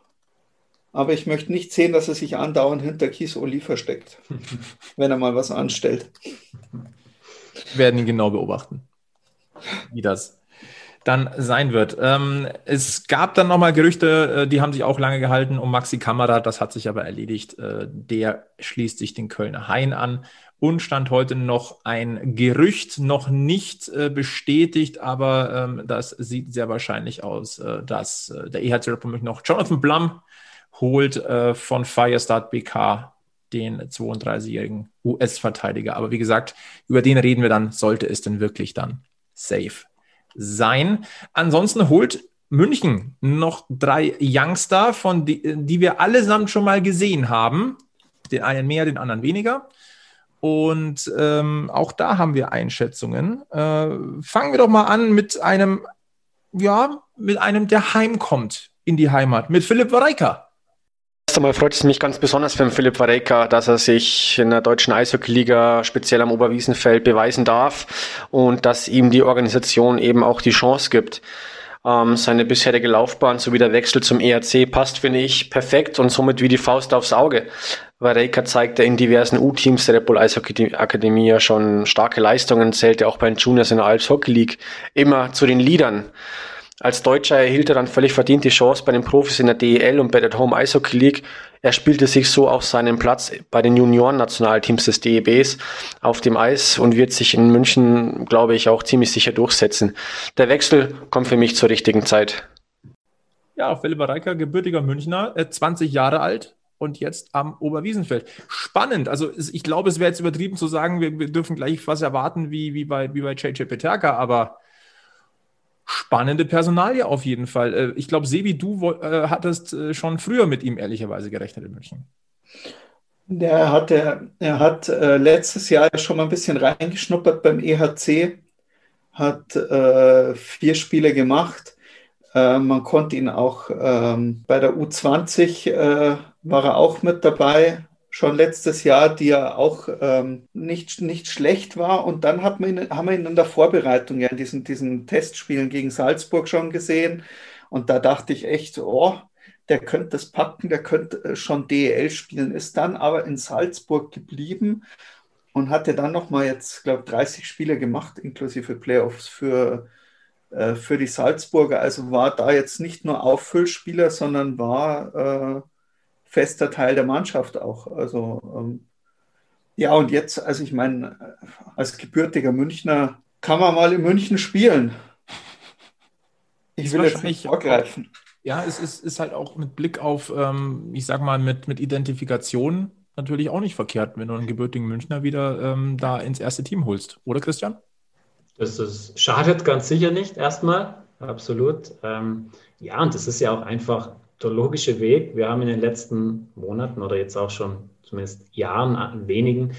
Aber ich möchte nicht sehen, dass er sich andauernd hinter Kies Oli versteckt, wenn er mal was anstellt. Wir werden ihn genau beobachten, wie das dann sein wird. Ähm, es gab dann nochmal Gerüchte, äh, die haben sich auch lange gehalten um Maxi Kamera, das hat sich aber erledigt. Äh, der schließt sich den Kölner Hain an und stand heute noch ein Gerücht, noch nicht äh, bestätigt, aber ähm, das sieht sehr wahrscheinlich aus, äh, dass äh, der EHC Republik noch Jonathan Blum holt äh, von Firestart BK den 32-jährigen US-Verteidiger. Aber wie gesagt, über den reden wir dann, sollte es denn wirklich dann safe sein. Ansonsten holt München noch drei Youngster, von die, die wir allesamt schon mal gesehen haben. Den einen mehr, den anderen weniger. Und ähm, auch da haben wir Einschätzungen. Äh, fangen wir doch mal an mit einem, ja, mit einem, der heimkommt in die Heimat, mit Philipp Wareika. Erst einmal freut es mich ganz besonders für den Philipp Vareka, dass er sich in der deutschen Eishockey-Liga speziell am Oberwiesenfeld beweisen darf und dass ihm die Organisation eben auch die Chance gibt. Ähm, seine bisherige Laufbahn sowie der Wechsel zum ERC passt, finde ich, perfekt und somit wie die Faust aufs Auge. Vareka zeigte in diversen U-Teams der Red Bull Eishockey Akademie ja schon starke Leistungen, zählte auch bei den Juniors in der Alps Hockey League immer zu den Leadern. Als Deutscher erhielt er dann völlig verdient die Chance bei den Profis in der DEL und bei der Home Eishockey League. Er spielte sich so auch seinen Platz bei den Junioren-Nationalteams des DEBs auf dem Eis und wird sich in München, glaube ich, auch ziemlich sicher durchsetzen. Der Wechsel kommt für mich zur richtigen Zeit. Ja, Philipp Reiker, gebürtiger Münchner, 20 äh, Jahre alt, und jetzt am Oberwiesenfeld. Spannend. Also ich glaube, es wäre jetzt übertrieben zu sagen, wir, wir, dürfen gleich was erwarten wie, wie bei, wie bei JJ Peterka, aber spannende Personalie auf jeden Fall. Äh, ich glaube, Sebi, du äh, hattest äh, schon früher mit ihm ehrlicherweise gerechnet in München. Der hatte, er hat äh, letztes Jahr schon mal ein bisschen reingeschnuppert beim EHC, hat äh, vier Spiele gemacht. Äh, man konnte ihn auch ähm, bei der U20 war er auch mit dabei, schon letztes Jahr, die ja auch ähm, nicht, nicht schlecht war. Und dann hat man ihn, haben wir ihn in der Vorbereitung ja in diesen, diesen Testspielen gegen Salzburg schon gesehen. Und da dachte ich echt, oh, der könnte das packen, der könnte äh, schon DEL spielen, ist dann aber in Salzburg geblieben und hatte dann nochmal jetzt, glaube ich, 30 Spiele gemacht, inklusive Playoffs für, äh, für die Salzburger. Also war da jetzt nicht nur Auffüllspieler, sondern war äh, fester Teil der Mannschaft auch. Also ähm, ja, und jetzt, also ich meine, als gebürtiger Münchner kann man mal in München spielen. Ich will jetzt nicht vorgreifen. Ja, es ist, ist halt auch mit Blick auf, ähm, ich sag mal, mit, mit Identifikation natürlich auch nicht verkehrt, wenn du einen gebürtigen Münchner wieder ähm, da ins erste Team holst. Oder Christian? Das ist, schadet ganz sicher nicht, erstmal. Absolut. Ähm, ja, und das ist ja auch einfach der logische Weg. Wir haben in den letzten Monaten oder jetzt auch schon zumindest Jahren, wenigen,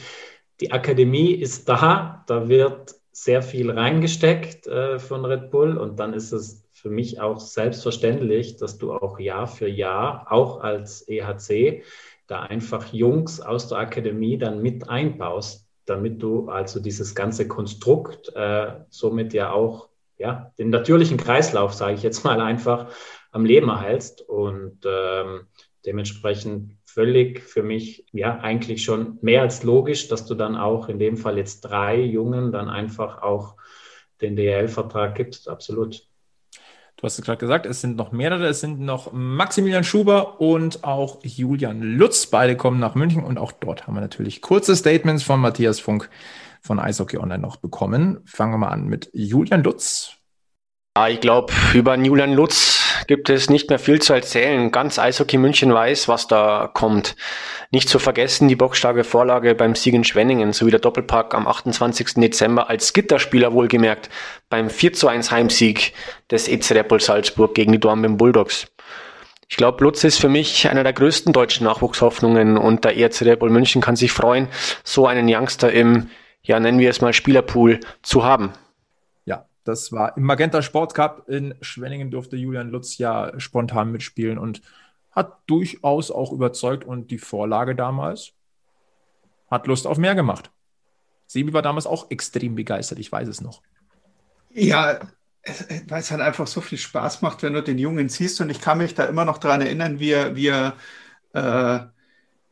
die Akademie ist da, da wird sehr viel reingesteckt äh, von Red Bull und dann ist es für mich auch selbstverständlich, dass du auch Jahr für Jahr, auch als EHC, da einfach Jungs aus der Akademie dann mit einbaust, damit du also dieses ganze Konstrukt äh, somit ja auch ja, den natürlichen Kreislauf, sage ich jetzt mal einfach, am Leben erhältst. Und ähm, dementsprechend völlig für mich ja eigentlich schon mehr als logisch, dass du dann auch in dem Fall jetzt drei Jungen dann einfach auch den DL-Vertrag gibst. Absolut. Du hast es gerade gesagt, es sind noch mehrere. Es sind noch Maximilian Schuber und auch Julian Lutz. Beide kommen nach München und auch dort haben wir natürlich kurze Statements von Matthias Funk von Eishockey Online noch bekommen. Fangen wir mal an mit Julian Lutz. Ja, ich glaube, über Julian Lutz gibt es nicht mehr viel zu erzählen. Ganz Eishockey München weiß, was da kommt. Nicht zu vergessen die bockstarke Vorlage beim Sieg in Schwenningen sowie der Doppelpack am 28. Dezember als Gitterspieler wohlgemerkt beim 4 zu 1 Heimsieg des EC Repol Salzburg gegen die Dornbirn Bulldogs. Ich glaube, Lutz ist für mich einer der größten deutschen Nachwuchshoffnungen und der ERC Red München kann sich freuen, so einen Youngster im, ja nennen wir es mal Spielerpool zu haben. Das war im Magenta Sport Cup in Schwenningen durfte Julian Lutz ja spontan mitspielen und hat durchaus auch überzeugt und die Vorlage damals hat Lust auf mehr gemacht. Sebi war damals auch extrem begeistert, ich weiß es noch. Ja, weil es halt einfach so viel Spaß macht, wenn du den Jungen siehst. Und ich kann mich da immer noch daran erinnern, wie er, wie er äh,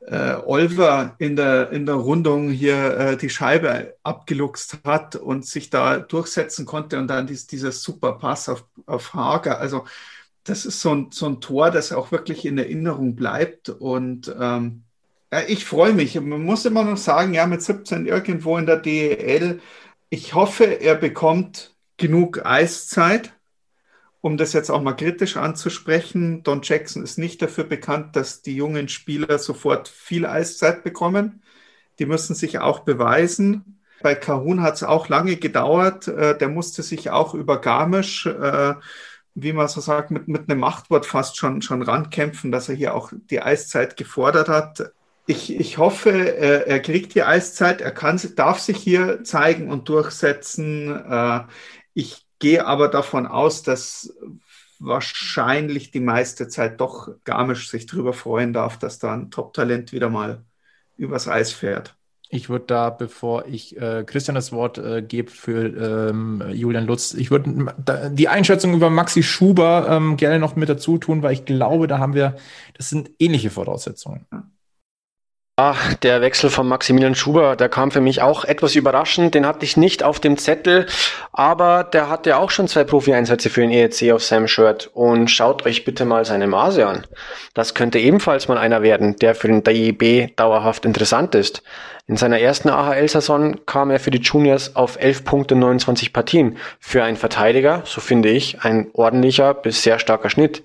äh, Olver in der, in der Rundung hier äh, die Scheibe abgeluchst hat und sich da durchsetzen konnte und dann dies, dieser super Pass auf, auf Hager. Also das ist so ein, so ein Tor, das auch wirklich in Erinnerung bleibt und ähm, ja, ich freue mich. Man muss immer noch sagen, ja, mit 17 irgendwo in der DEL. Ich hoffe, er bekommt genug Eiszeit um das jetzt auch mal kritisch anzusprechen, Don Jackson ist nicht dafür bekannt, dass die jungen Spieler sofort viel Eiszeit bekommen. Die müssen sich auch beweisen. Bei Kahun hat es auch lange gedauert. Äh, der musste sich auch über Garmisch, äh, wie man so sagt, mit, mit einem Machtwort fast schon, schon rankämpfen, dass er hier auch die Eiszeit gefordert hat. Ich, ich hoffe, er, kriegt die Eiszeit, er kann, darf sich hier zeigen und durchsetzen. Äh, ich gehe aber davon aus, dass wahrscheinlich die meiste Zeit doch Garmisch sich darüber freuen darf, dass da ein Top-Talent wieder mal übers Eis fährt. Ich würde da, bevor ich äh, Christian das Wort äh, gebe für ähm, Julian Lutz, ich würde die Einschätzung über Maxi Schuber ähm, gerne noch mit dazu tun, weil ich glaube, da haben wir, das sind ähnliche Voraussetzungen. Ja. Der Wechsel von Maximilian Schuber, der kam für mich auch etwas überraschend. Den hatte ich nicht auf dem Zettel, aber der hatte auch schon zwei Profi-Einsätze für den EEC auf seinem Shirt. Und schaut euch bitte mal seine Maße an. Das könnte ebenfalls mal einer werden, der für den DIB dauerhaft interessant ist. In seiner ersten AHL-Saison kam er für die Juniors auf 11 Punkte 29 Partien. Für einen Verteidiger, so finde ich, ein ordentlicher bis sehr starker Schnitt.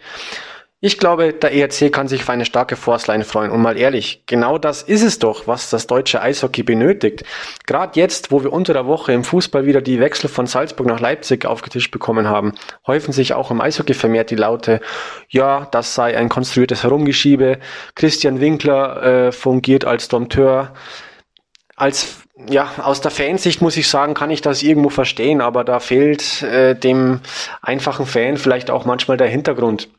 Ich glaube, der ERC kann sich für eine starke Forceline freuen. Und mal ehrlich, genau das ist es doch, was das deutsche Eishockey benötigt. Gerade jetzt, wo wir unter der Woche im Fußball wieder die Wechsel von Salzburg nach Leipzig aufgetischt bekommen haben, häufen sich auch im Eishockey vermehrt die Laute, ja, das sei ein konstruiertes Herumgeschiebe. Christian Winkler äh, fungiert als Dompteur. Als ja, aus der Fansicht muss ich sagen, kann ich das irgendwo verstehen, aber da fehlt äh, dem einfachen Fan vielleicht auch manchmal der Hintergrund.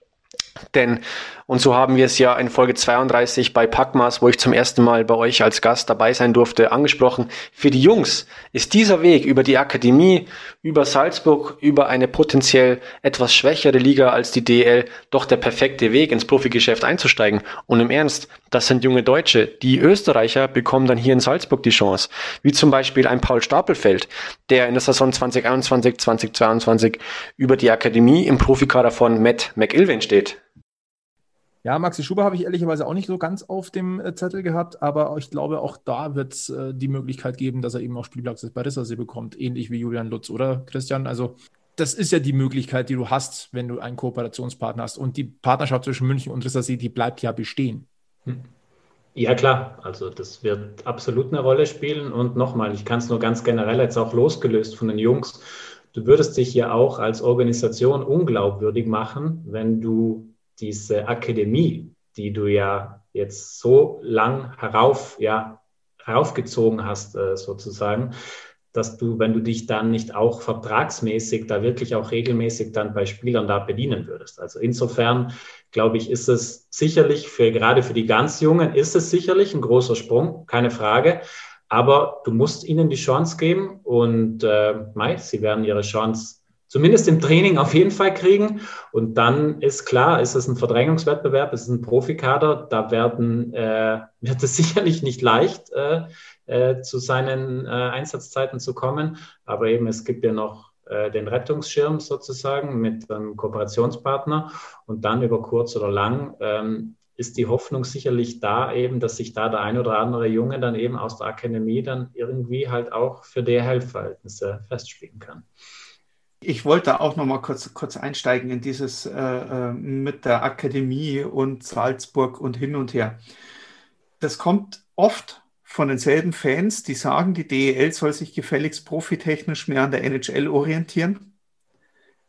Denn, und so haben wir es ja in Folge 32 bei Packmas, wo ich zum ersten Mal bei euch als Gast dabei sein durfte, angesprochen. Für die Jungs ist dieser Weg über die Akademie, über Salzburg, über eine potenziell etwas schwächere Liga als die DL doch der perfekte Weg ins Profigeschäft einzusteigen. Und im Ernst, das sind junge Deutsche. Die Österreicher bekommen dann hier in Salzburg die Chance. Wie zum Beispiel ein Paul Stapelfeld, der in der Saison 2021, 2022 über die Akademie im Profikader von Matt McIlvain steht. Ja, Maxi Schuber habe ich ehrlicherweise auch nicht so ganz auf dem äh, Zettel gehabt, aber ich glaube, auch da wird es äh, die Möglichkeit geben, dass er eben auch Spielpraxis bei Rissersee bekommt, ähnlich wie Julian Lutz, oder Christian? Also das ist ja die Möglichkeit, die du hast, wenn du einen Kooperationspartner hast. Und die Partnerschaft zwischen München und Rissersee, die bleibt ja bestehen. Hm. Ja, klar. Also das wird absolut eine Rolle spielen. Und nochmal, ich kann es nur ganz generell jetzt auch losgelöst von den Jungs. Du würdest dich ja auch als Organisation unglaubwürdig machen, wenn du diese Akademie, die du ja jetzt so lang herauf, ja, heraufgezogen hast, äh, sozusagen, dass du, wenn du dich dann nicht auch vertragsmäßig, da wirklich auch regelmäßig dann bei Spielern da bedienen würdest. Also insofern, glaube ich, ist es sicherlich für, gerade für die ganz Jungen, ist es sicherlich ein großer Sprung, keine Frage. Aber du musst ihnen die Chance geben und äh, Mai, sie werden ihre Chance zumindest im Training auf jeden Fall kriegen. Und dann ist klar, ist es ein Verdrängungswettbewerb, ist es ein Profikader, da werden, äh, wird es sicherlich nicht leicht, äh, äh, zu seinen äh, Einsatzzeiten zu kommen. Aber eben, es gibt ja noch äh, den Rettungsschirm sozusagen mit einem Kooperationspartner und dann über kurz oder lang ähm, ist die Hoffnung sicherlich da eben, dass sich da der ein oder andere Junge dann eben aus der Akademie dann irgendwie halt auch für DHL-Verhältnisse festspielen kann. Ich wollte auch noch mal kurz, kurz einsteigen in dieses äh, äh, mit der Akademie und Salzburg und hin und her. Das kommt oft von denselben Fans, die sagen, die DEL soll sich gefälligst profitechnisch mehr an der NHL orientieren.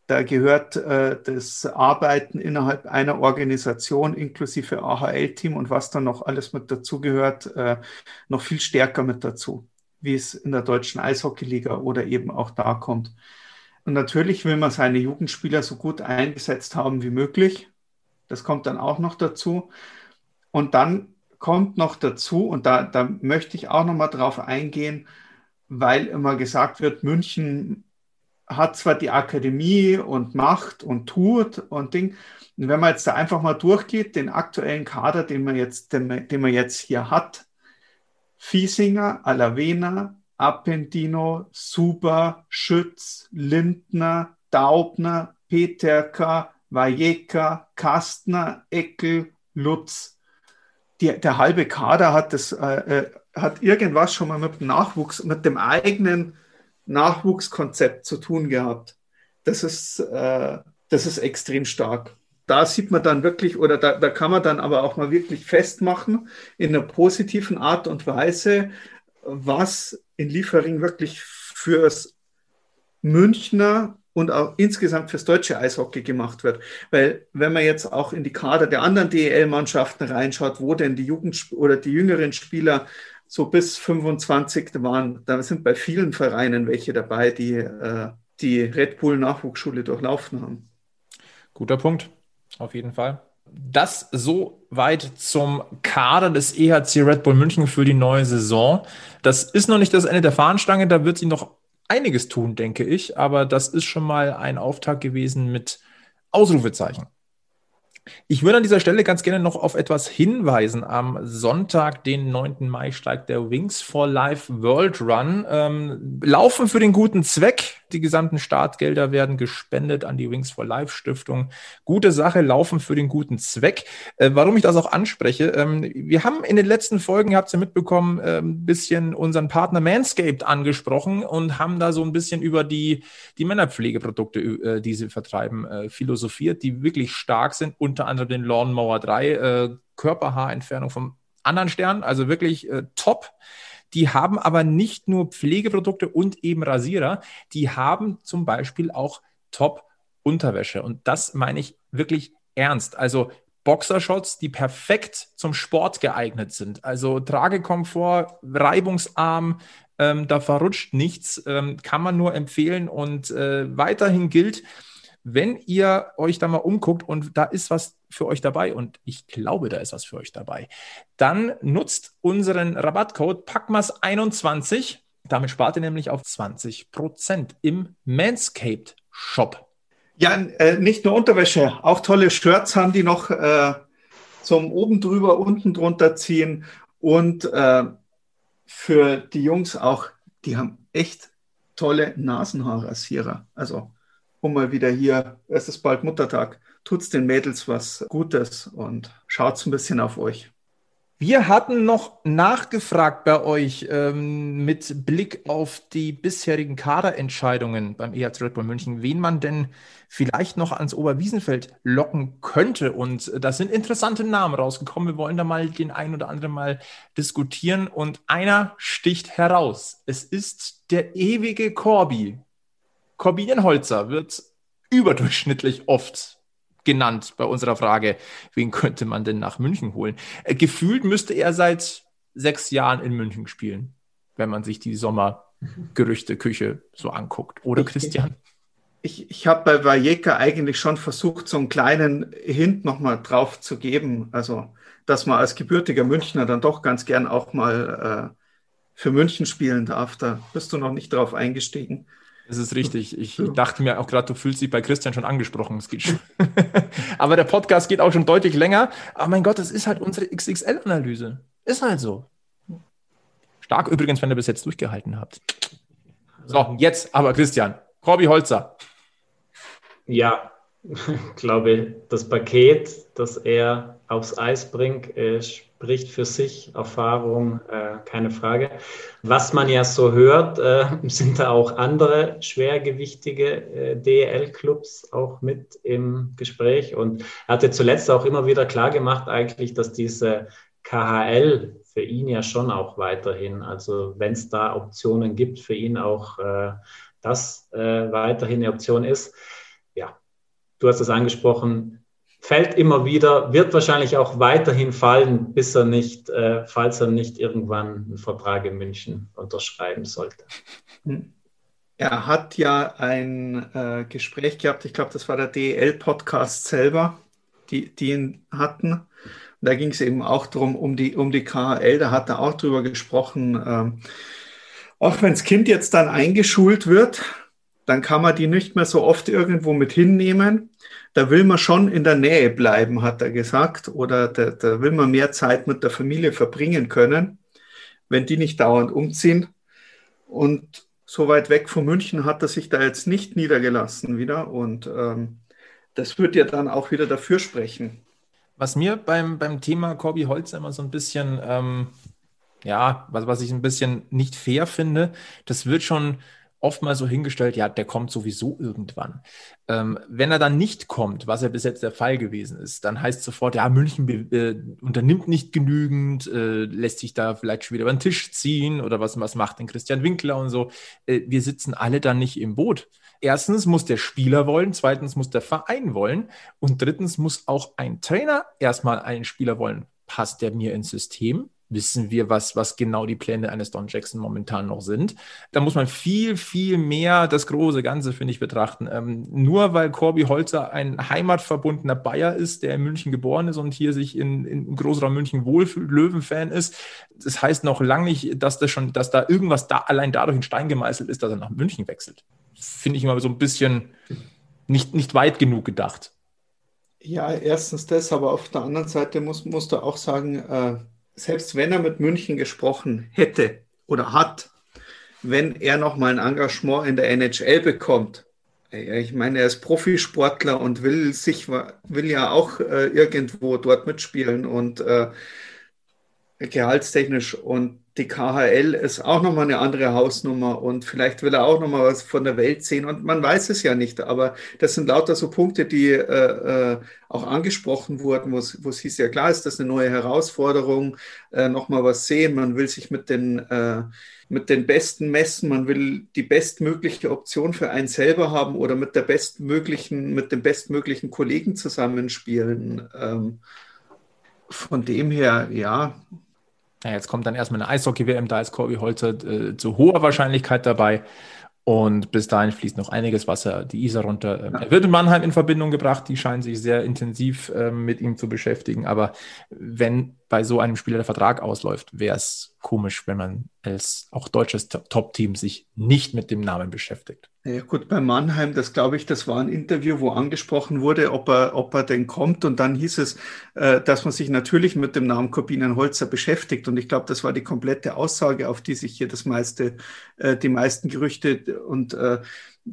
Da gehört äh, das Arbeiten innerhalb einer Organisation inklusive AHL-Team und was dann noch alles mit dazugehört, äh, noch viel stärker mit dazu, wie es in der deutschen Eishockeyliga oder eben auch da kommt. Und natürlich will man seine Jugendspieler so gut eingesetzt haben wie möglich. Das kommt dann auch noch dazu. Und dann kommt noch dazu, und da, da möchte ich auch noch mal drauf eingehen, weil immer gesagt wird, München hat zwar die Akademie und macht und tut und Ding. Und wenn man jetzt da einfach mal durchgeht, den aktuellen Kader, den man jetzt, den, den man jetzt hier hat, Fiesinger, Alavena, Appendino, Suber, Schütz, Lindner, Daubner, Peterka, Vajeka, Kastner, Eckel, Lutz. Die, der halbe Kader hat, das, äh, äh, hat irgendwas schon mal mit dem Nachwuchs, mit dem eigenen Nachwuchskonzept zu tun gehabt. Das ist, äh, das ist extrem stark. Da sieht man dann wirklich, oder da, da kann man dann aber auch mal wirklich festmachen, in einer positiven Art und Weise, was in Liefering wirklich fürs Münchner und auch insgesamt fürs deutsche Eishockey gemacht wird. Weil wenn man jetzt auch in die Kader der anderen DEL-Mannschaften reinschaut, wo denn die Jugend oder die jüngeren Spieler so bis 25 waren, da sind bei vielen Vereinen welche dabei, die äh, die Red Bull Nachwuchsschule durchlaufen haben. Guter Punkt, auf jeden Fall. Das so weit zum Kader des EHC Red Bull München für die neue Saison. Das ist noch nicht das Ende der Fahnenstange, da wird sie noch einiges tun, denke ich, aber das ist schon mal ein Auftakt gewesen mit Ausrufezeichen. Ich würde an dieser Stelle ganz gerne noch auf etwas hinweisen. Am Sonntag, den 9. Mai, steigt der Wings for Life World Run. Ähm, Laufen für den guten Zweck Die gesamten Startgelder werden gespendet an die Wings for Life Stiftung. Gute Sache, laufen für den guten Zweck. Äh, warum ich das auch anspreche, ähm, wir haben in den letzten Folgen, ihr habt es ja mitbekommen, äh, ein bisschen unseren Partner Manscaped angesprochen und haben da so ein bisschen über die, die Männerpflegeprodukte, äh, die sie vertreiben, äh, philosophiert, die wirklich stark sind, unter anderem den Lawnmower 3, äh, Körperhaarentfernung vom anderen Stern, also wirklich äh, top. Die haben aber nicht nur Pflegeprodukte und eben Rasierer, die haben zum Beispiel auch Top-Unterwäsche. Und das meine ich wirklich ernst. Also Boxershorts, die perfekt zum Sport geeignet sind. Also Tragekomfort, reibungsarm, ähm, da verrutscht nichts, ähm, kann man nur empfehlen. Und äh, weiterhin gilt, wenn ihr euch da mal umguckt und da ist was für euch dabei und ich glaube, da ist was für euch dabei, dann nutzt unseren Rabattcode PACMAS21. Damit spart ihr nämlich auf 20% im Manscaped Shop. Ja, äh, nicht nur Unterwäsche, auch tolle Shirts haben die noch äh, zum oben drüber, unten drunter ziehen und äh, für die Jungs auch, die haben echt tolle Nasenhaarrasierer. Also um mal wieder hier, es ist bald Muttertag, tut's den Mädels was Gutes und schaut's ein bisschen auf euch. Wir hatten noch nachgefragt bei euch ähm, mit Blick auf die bisherigen Kaderentscheidungen beim EHC Red Bull München, wen man denn vielleicht noch ans Oberwiesenfeld locken könnte. Und da sind interessante Namen rausgekommen. Wir wollen da mal den einen oder anderen mal diskutieren. Und einer sticht heraus. Es ist der ewige Corby. Corbinienholzer wird überdurchschnittlich oft genannt bei unserer Frage, wen könnte man denn nach München holen? Äh, gefühlt müsste er seit sechs Jahren in München spielen, wenn man sich die Sommergerüchteküche so anguckt. Oder Christian? Ich, ich habe bei Vajeka eigentlich schon versucht, so einen kleinen Hint nochmal drauf zu geben. Also, dass man als gebürtiger Münchner dann doch ganz gern auch mal äh, für München spielen darf. Da bist du noch nicht drauf eingestiegen. Das ist richtig. Ich dachte mir auch gerade, du fühlst dich bei Christian schon angesprochen. Es geht schon. Aber der Podcast geht auch schon deutlich länger. Aber mein Gott, das ist halt unsere XXL-Analyse. Ist halt so. Stark übrigens, wenn ihr bis jetzt durchgehalten habt. So, jetzt aber Christian. Corby Holzer. Ja, ich glaube, das Paket, das er aufs Eis bringt, äh, spricht für sich, Erfahrung, äh, keine Frage. Was man ja so hört, äh, sind da auch andere schwergewichtige äh, DEL-Clubs auch mit im Gespräch und hatte zuletzt auch immer wieder klar gemacht eigentlich, dass diese KHL für ihn ja schon auch weiterhin, also wenn es da Optionen gibt, für ihn auch äh, das äh, weiterhin eine Option ist. Ja, du hast es angesprochen, fällt immer wieder, wird wahrscheinlich auch weiterhin fallen, bis er nicht, äh, falls er nicht irgendwann einen Vertrag in München unterschreiben sollte. Er hat ja ein äh, Gespräch gehabt, ich glaube, das war der DEL-Podcast selber, die, die ihn hatten. Und da ging es eben auch darum, um die, um die KHL, da hat er auch drüber gesprochen, ähm, auch wenn das Kind jetzt dann eingeschult wird, dann kann man die nicht mehr so oft irgendwo mit hinnehmen da will man schon in der Nähe bleiben, hat er gesagt, oder da, da will man mehr Zeit mit der Familie verbringen können, wenn die nicht dauernd umziehen. Und so weit weg von München hat er sich da jetzt nicht niedergelassen wieder. Und ähm, das wird ja dann auch wieder dafür sprechen. Was mir beim, beim Thema Corby Holz immer so ein bisschen, ähm, ja, was, was ich ein bisschen nicht fair finde, das wird schon oft mal so hingestellt, ja, der kommt sowieso irgendwann. Ähm, wenn er dann nicht kommt, was ja bis jetzt der Fall gewesen ist, dann heißt sofort, ja, München äh, unternimmt nicht genügend, äh, lässt sich da vielleicht schon wieder über den Tisch ziehen oder was, was macht denn Christian Winkler und so. Äh, wir sitzen alle dann nicht im Boot. Erstens muss der Spieler wollen, zweitens muss der Verein wollen und drittens muss auch ein Trainer erstmal einen Spieler wollen. Passt der mir ins System? Wissen wir, was, was genau die Pläne eines Don Jackson momentan noch sind. Da muss man viel, viel mehr das große Ganze, finde ich, betrachten. Ähm, nur weil Corby Holzer ein heimatverbundener Bayer ist, der in München geboren ist und hier sich in, in Großraum München wohlfühlt, Löwenfan ist, das heißt noch lange nicht, dass das schon, dass da irgendwas da allein dadurch in Stein gemeißelt ist, dass er nach München wechselt. Finde ich immer so ein bisschen nicht, nicht weit genug gedacht. Ja, erstens das, aber auf der anderen Seite muss, musst du auch sagen, äh selbst wenn er mit München gesprochen hätte oder hat, wenn er noch mal ein Engagement in der NHL bekommt, ich meine, er ist Profisportler und will sich will ja auch äh, irgendwo dort mitspielen und äh, gehaltstechnisch und die KHL ist auch nochmal eine andere Hausnummer und vielleicht will er auch nochmal was von der Welt sehen und man weiß es ja nicht, aber das sind lauter so Punkte, die äh, äh, auch angesprochen wurden, wo es hieß, ja klar ist das eine neue Herausforderung, äh, nochmal was sehen, man will sich mit den, äh, mit den Besten messen, man will die bestmögliche Option für einen selber haben oder mit der bestmöglichen, mit dem bestmöglichen Kollegen zusammenspielen. Ähm, von dem her, ja, ja, jetzt kommt dann erstmal eine Eishockey-WM, da ist Corby Holzer äh, zu hoher Wahrscheinlichkeit dabei. Und bis dahin fließt noch einiges Wasser die Isar runter. Ähm, er wird in Mannheim in Verbindung gebracht. Die scheinen sich sehr intensiv äh, mit ihm zu beschäftigen. Aber wenn bei so einem Spieler der Vertrag ausläuft, wäre es komisch, wenn man als auch deutsches Top-Team sich nicht mit dem Namen beschäftigt. Ja gut, bei Mannheim, das glaube ich, das war ein Interview, wo angesprochen wurde, ob er, ob er denn kommt. Und dann hieß es, äh, dass man sich natürlich mit dem Namen Corbinian Holzer beschäftigt. Und ich glaube, das war die komplette Aussage, auf die sich hier das meiste, äh, die meisten Gerüchte und äh,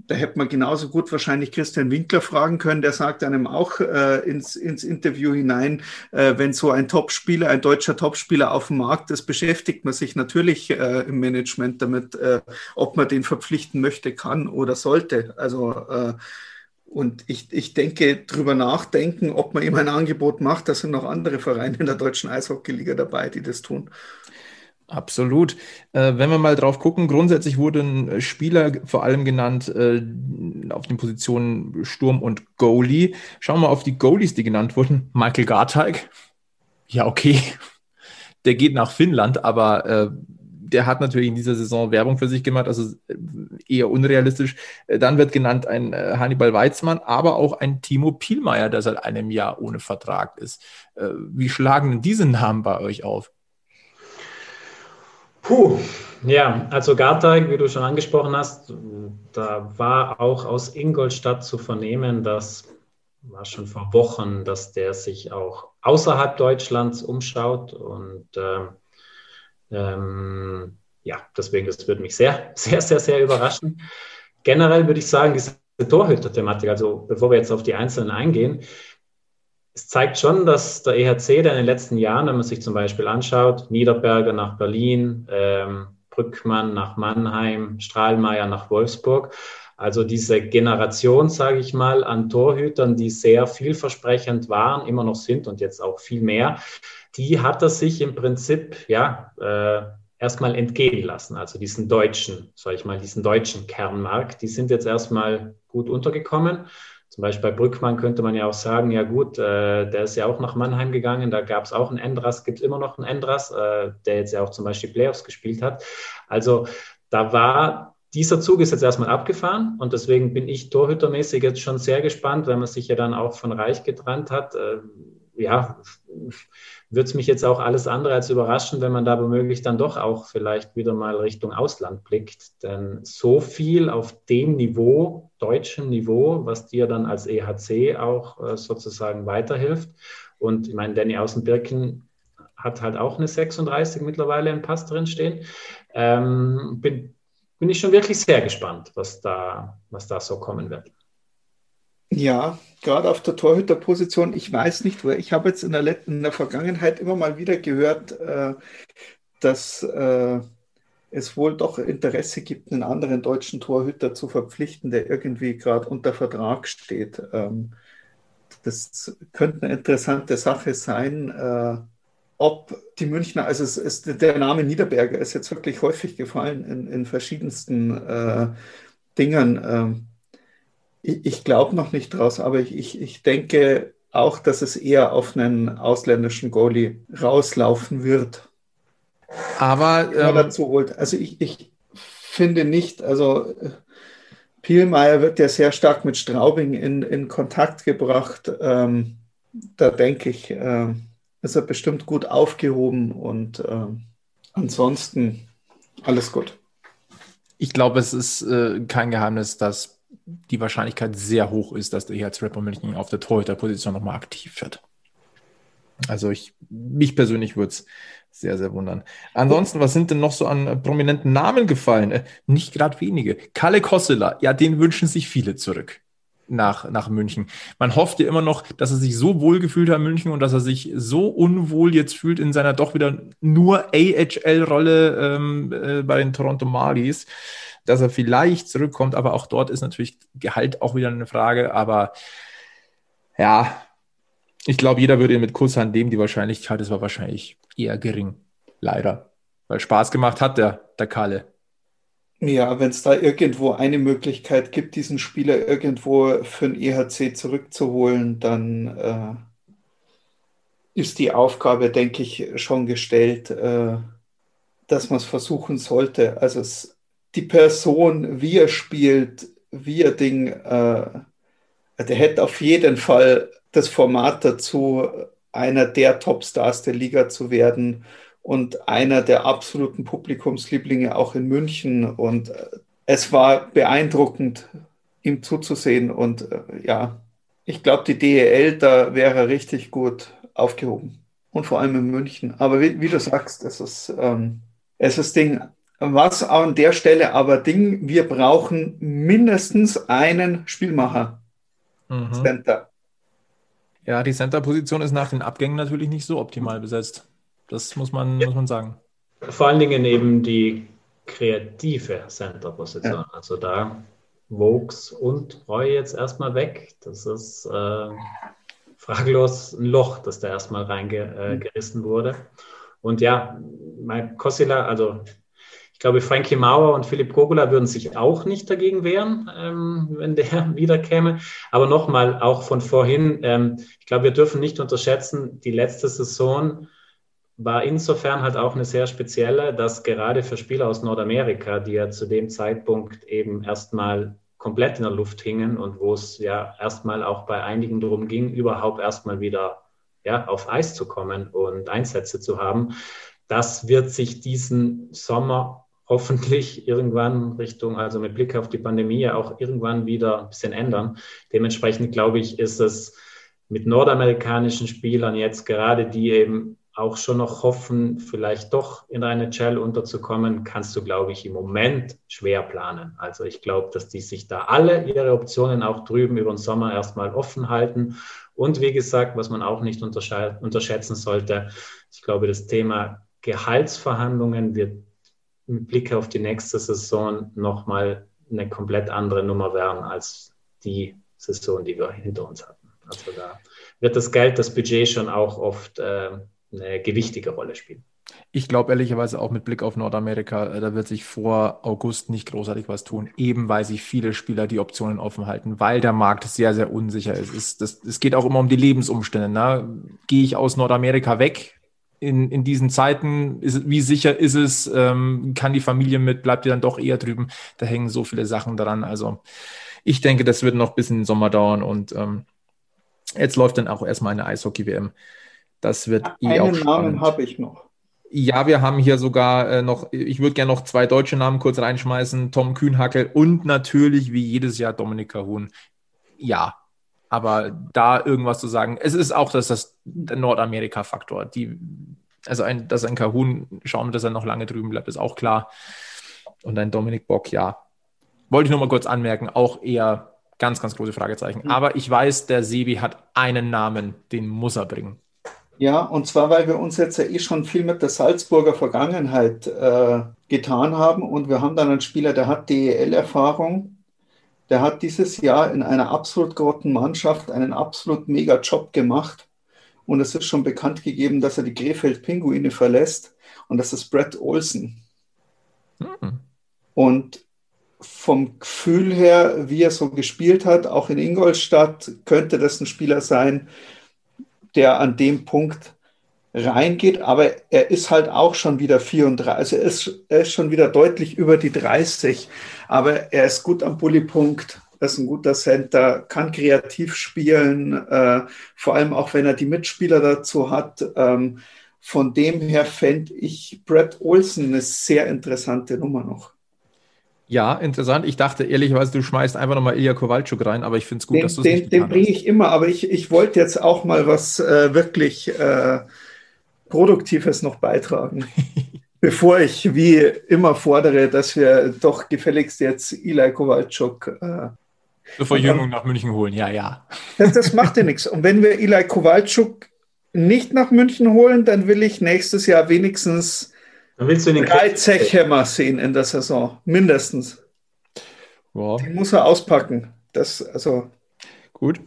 da hätte man genauso gut wahrscheinlich Christian Winkler fragen können. Der sagt einem auch äh, ins, ins Interview hinein, äh, wenn so ein Topspieler, ein deutscher Topspieler auf dem Markt ist, beschäftigt man sich natürlich äh, im Management damit, äh, ob man den verpflichten möchte, kann oder sollte. Also äh, und ich, ich denke, drüber nachdenken, ob man ihm ein Angebot macht, da sind noch andere Vereine in der deutschen Eishockeyliga dabei, die das tun. Absolut. Äh, wenn wir mal drauf gucken, grundsätzlich wurden Spieler vor allem genannt äh, auf den Positionen Sturm und Goalie. Schauen wir mal auf die Goalies, die genannt wurden. Michael Garteig. Ja, okay. Der geht nach Finnland, aber äh, der hat natürlich in dieser Saison Werbung für sich gemacht, also äh, eher unrealistisch. Äh, dann wird genannt ein äh, Hannibal Weizmann, aber auch ein Timo Pielmeier, der seit einem Jahr ohne Vertrag ist. Wie schlagen denn diese Namen bei euch auf? Puh, ja, also Garteig, wie du schon angesprochen hast, da war auch aus Ingolstadt zu vernehmen, das war schon vor Wochen, dass der sich auch außerhalb Deutschlands umschaut und ähm, ähm, ja, deswegen, das würde mich sehr, sehr, sehr, sehr überraschen. Generell würde ich sagen, diese Torhüter-Thematik, also bevor wir jetzt auf die Einzelnen eingehen, es zeigt schon, dass der EHC, der in den letzten Jahren, wenn man sich zum Beispiel anschaut, Niederberger nach Berlin, ähm, Brückmann nach Mannheim, Strahlmeier nach Wolfsburg, also diese Generation, sage ich mal, an Torhütern, die sehr vielversprechend waren, immer noch sind und jetzt auch viel mehr, die hat er sich im Prinzip ja äh, erstmal entgehen lassen. Also diesen deutschen, sage ich mal, diesen deutschen Kernmarkt, die sind jetzt erstmal gut untergekommen. Zum Beispiel bei Brückmann könnte man ja auch sagen, ja gut, äh, der ist ja auch nach Mannheim gegangen, da gab es auch einen Endras, gibt es immer noch einen Endras, äh, der jetzt ja auch zum Beispiel Playoffs gespielt hat. Also da war, dieser Zug ist jetzt erstmal abgefahren und deswegen bin ich torhütermäßig jetzt schon sehr gespannt, wenn man sich ja dann auch von Reich getrennt hat. Äh, ja, würde es mich jetzt auch alles andere als überraschen, wenn man da womöglich dann doch auch vielleicht wieder mal Richtung Ausland blickt. Denn so viel auf dem Niveau, deutschen Niveau, was dir dann als EHC auch äh, sozusagen weiterhilft. Und ich meine, Danny Außenbirken hat halt auch eine 36 mittlerweile im Pass drin stehen. Ähm, bin, bin ich schon wirklich sehr gespannt, was da, was da so kommen wird. Ja, gerade auf der Torhüterposition, ich weiß nicht, ich habe jetzt in der, in der Vergangenheit immer mal wieder gehört, äh, dass äh, es wohl doch Interesse gibt, einen anderen deutschen Torhüter zu verpflichten, der irgendwie gerade unter Vertrag steht. Ähm, das könnte eine interessante Sache sein, äh, ob die Münchner, also es ist, der Name Niederberger ist jetzt wirklich häufig gefallen in, in verschiedensten äh, Dingern. Ich, ich glaube noch nicht draus, aber ich, ich, ich denke auch, dass es eher auf einen ausländischen Goalie rauslaufen wird. Aber ähm, dazu holt. Also ich, ich finde nicht, also Pielmeier wird ja sehr stark mit Straubing in, in Kontakt gebracht. Ähm, da denke ich, äh, ist er bestimmt gut aufgehoben und äh, ansonsten alles gut. Ich glaube, es ist äh, kein Geheimnis, dass die Wahrscheinlichkeit sehr hoch ist, dass der EHC Rapper München auf der Torhüterposition nochmal aktiv wird. Also ich, mich persönlich würde es sehr, sehr wundern. Ansonsten, was sind denn noch so an prominenten Namen gefallen? Äh, nicht gerade wenige. Kalle Kossela, ja, den wünschen sich viele zurück nach, nach München. Man hofft ja immer noch, dass er sich so wohl gefühlt hat in München und dass er sich so unwohl jetzt fühlt in seiner doch wieder nur AHL-Rolle ähm, äh, bei den Toronto Marlies, dass er vielleicht zurückkommt. Aber auch dort ist natürlich Gehalt auch wieder eine Frage. Aber ja, ich glaube, jeder würde ihn mit Kusshand nehmen. Die Wahrscheinlichkeit ist aber wahrscheinlich eher gering. Leider. Weil Spaß gemacht hat der, der Kalle. Ja, wenn es da irgendwo eine Möglichkeit gibt, diesen Spieler irgendwo für ein EHC zurückzuholen, dann äh, ist die Aufgabe, denke ich, schon gestellt, äh, dass man es versuchen sollte. Also es, die Person, wie er spielt, wie er Ding, äh, der hätte auf jeden Fall das Format dazu, einer der Topstars der Liga zu werden und einer der absoluten Publikumslieblinge auch in München. Und äh, es war beeindruckend, ihm zuzusehen. Und äh, ja, ich glaube, die DEL, da wäre richtig gut aufgehoben. Und vor allem in München. Aber wie, wie du sagst, es ist, ähm, es ist Ding. Was an der Stelle aber Ding, wir brauchen mindestens einen Spielmacher. Mhm. Center. Ja, die Center-Position ist nach den Abgängen natürlich nicht so optimal besetzt. Das muss man, ja. muss man sagen. Vor allen Dingen eben die kreative Center-Position. Ja. Also da Vokes und Roy jetzt erstmal weg. Das ist äh, fraglos ein Loch, das da erstmal reingerissen äh, wurde. Und ja, mein Kossila, also ich glaube, Frankie Mauer und Philipp Gogula würden sich auch nicht dagegen wehren, ähm, wenn der wiederkäme. Aber nochmal, auch von vorhin, ähm, ich glaube, wir dürfen nicht unterschätzen, die letzte Saison war insofern halt auch eine sehr spezielle, dass gerade für Spieler aus Nordamerika, die ja zu dem Zeitpunkt eben erstmal komplett in der Luft hingen und wo es ja erstmal auch bei einigen darum ging, überhaupt erstmal wieder ja, auf Eis zu kommen und Einsätze zu haben. Das wird sich diesen Sommer hoffentlich irgendwann Richtung, also mit Blick auf die Pandemie ja auch irgendwann wieder ein bisschen ändern. Dementsprechend glaube ich, ist es mit nordamerikanischen Spielern jetzt gerade, die eben auch schon noch hoffen, vielleicht doch in eine Gel unterzukommen, kannst du, glaube ich, im Moment schwer planen. Also ich glaube, dass die sich da alle ihre Optionen auch drüben über den Sommer erstmal offen halten. Und wie gesagt, was man auch nicht unterschätzen sollte, ich glaube, das Thema Gehaltsverhandlungen wird mit Blick auf die nächste Saison nochmal eine komplett andere Nummer werden als die Saison, die wir hinter uns hatten. Also da wird das Geld, das Budget schon auch oft äh, eine gewichtige Rolle spielen. Ich glaube ehrlicherweise auch mit Blick auf Nordamerika, äh, da wird sich vor August nicht großartig was tun, eben weil sich viele Spieler die Optionen offen halten, weil der Markt sehr, sehr unsicher ist. Es, das, es geht auch immer um die Lebensumstände. Ne? Gehe ich aus Nordamerika weg in, in diesen Zeiten? Ist, wie sicher ist es? Ähm, kann die Familie mit? Bleibt ihr dann doch eher drüben? Da hängen so viele Sachen dran. Also ich denke, das wird noch bis in den Sommer dauern und ähm, jetzt läuft dann auch erstmal eine Eishockey-WM. Das wird eh Einen auch Namen habe ich noch. Ja, wir haben hier sogar äh, noch, ich würde gerne noch zwei deutsche Namen kurz reinschmeißen. Tom Kühnhackel und natürlich wie jedes Jahr Dominik Kahun. Ja, aber da irgendwas zu sagen, es ist auch das, das der Nordamerika-Faktor. also ein, dass ein Kahun, schauen dass er noch lange drüben bleibt, ist auch klar. Und ein Dominik Bock, ja. Wollte ich nur mal kurz anmerken, auch eher ganz, ganz große Fragezeichen. Mhm. Aber ich weiß, der Sebi hat einen Namen, den muss er bringen. Ja, und zwar, weil wir uns jetzt ja eh schon viel mit der Salzburger Vergangenheit äh, getan haben und wir haben dann einen Spieler, der hat DEL-Erfahrung, der hat dieses Jahr in einer absolut großen Mannschaft einen absolut mega Job gemacht und es ist schon bekannt gegeben, dass er die Krefeld-Pinguine verlässt und das ist Brett Olsen. Mhm. Und vom Gefühl her, wie er so gespielt hat, auch in Ingolstadt, könnte das ein Spieler sein, der an dem Punkt reingeht, aber er ist halt auch schon wieder 34, also er ist, er ist schon wieder deutlich über die 30, aber er ist gut am Bullypunkt, er ist ein guter Center, kann kreativ spielen, äh, vor allem auch wenn er die Mitspieler dazu hat. Ähm, von dem her fände ich Brett Olsen eine sehr interessante Nummer noch. Ja, interessant. Ich dachte ehrlicherweise, du schmeißt einfach nochmal Ilya Kowalczuk rein, aber ich finde es gut, den, dass du es nicht Den, den bringe ich immer, aber ich, ich wollte jetzt auch mal was äh, wirklich äh, Produktives noch beitragen. bevor ich wie immer fordere, dass wir doch gefälligst jetzt Ilya Kowalczuk äh, zur Verjüngung nach München holen, ja, ja. Das, das macht ja nichts. Und wenn wir Ilya Kowalczuk nicht nach München holen, dann will ich nächstes Jahr wenigstens drei Zechhämmer sehen in der Saison, mindestens. Wow. Die muss er auspacken. Das, also. Gut.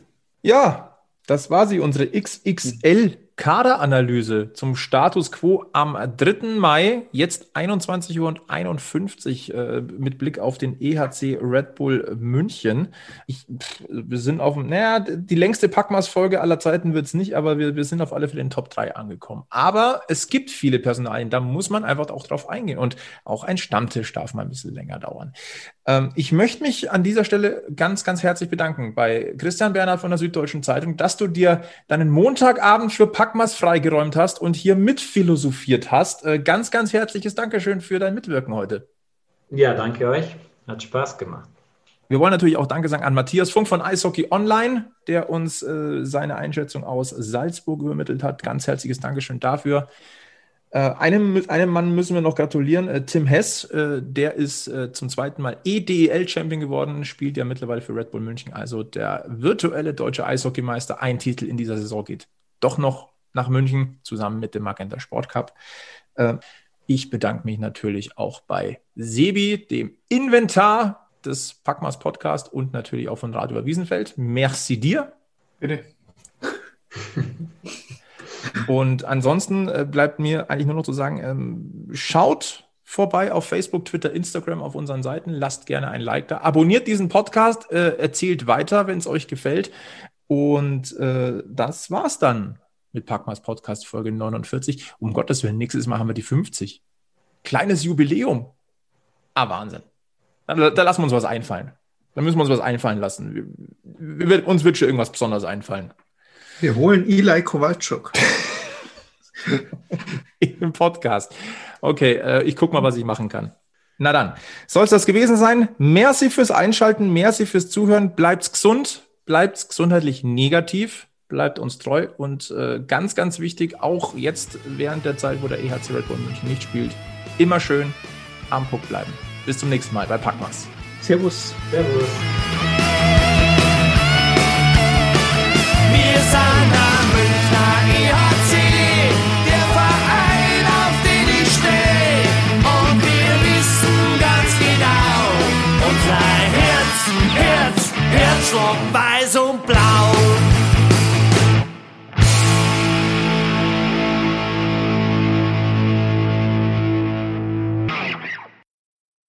Ja, das war sie, unsere XXL Kaderanalyse zum Status quo am 3. Mai, jetzt 21 Uhr und 51 äh, mit Blick auf den EHC Red Bull München. Ich, pff, wir sind auf, naja, die längste Packmaß-Folge aller Zeiten wird es nicht, aber wir, wir sind auf alle Fälle in den Top 3 angekommen. Aber es gibt viele Personalien, da muss man einfach auch drauf eingehen und auch ein Stammtisch darf mal ein bisschen länger dauern. Ähm, ich möchte mich an dieser Stelle ganz, ganz herzlich bedanken bei Christian Bernhard von der Süddeutschen Zeitung, dass du dir deinen Montagabend für Packmas freigeräumt hast und hier mitphilosophiert hast. Äh, ganz, ganz herzliches Dankeschön für dein Mitwirken heute. Ja, danke euch. Hat Spaß gemacht. Wir wollen natürlich auch Danke sagen an Matthias Funk von Eishockey Online, der uns äh, seine Einschätzung aus Salzburg übermittelt hat. Ganz herzliches Dankeschön dafür. Äh, einem, einem Mann müssen wir noch gratulieren, äh, Tim Hess, äh, der ist zum zweiten Mal EDEL-Champion geworden, spielt ja mittlerweile für Red Bull München, also der virtuelle deutsche Eishockeymeister. Ein Titel in dieser Saison geht doch noch nach München, zusammen mit dem Magenta Sport Cup. Ich bedanke mich natürlich auch bei Sebi, dem Inventar des Packmas Podcast und natürlich auch von Radio Wiesenfeld. Merci dir. Bitte. Und ansonsten äh, bleibt mir eigentlich nur noch zu sagen, ähm, schaut vorbei auf Facebook, Twitter, Instagram auf unseren Seiten. Lasst gerne ein Like da. Abonniert diesen Podcast, äh, erzählt weiter, wenn es euch gefällt. Und äh, das war's dann mit Packmas Podcast Folge 49. Um Gottes Willen, nächstes Mal haben wir die 50. Kleines Jubiläum. Ah, Wahnsinn. Da, da lassen wir uns was einfallen. Da müssen wir uns was einfallen lassen. Wir, wir, uns wird schon irgendwas Besonderes einfallen. Wir holen Eli Kowalczuk. Im Podcast. Okay, äh, ich gucke mal, was ich machen kann. Na dann, soll es das gewesen sein? Merci fürs Einschalten, merci fürs Zuhören. Bleibt's gesund, bleibt's gesundheitlich negativ, bleibt uns treu und äh, ganz, ganz wichtig, auch jetzt während der Zeit, wo der EHC Red Bull München nicht spielt, immer schön am Puck bleiben. Bis zum nächsten Mal bei Packmas. Servus. Servus. Schwarz, Weiß und Blau.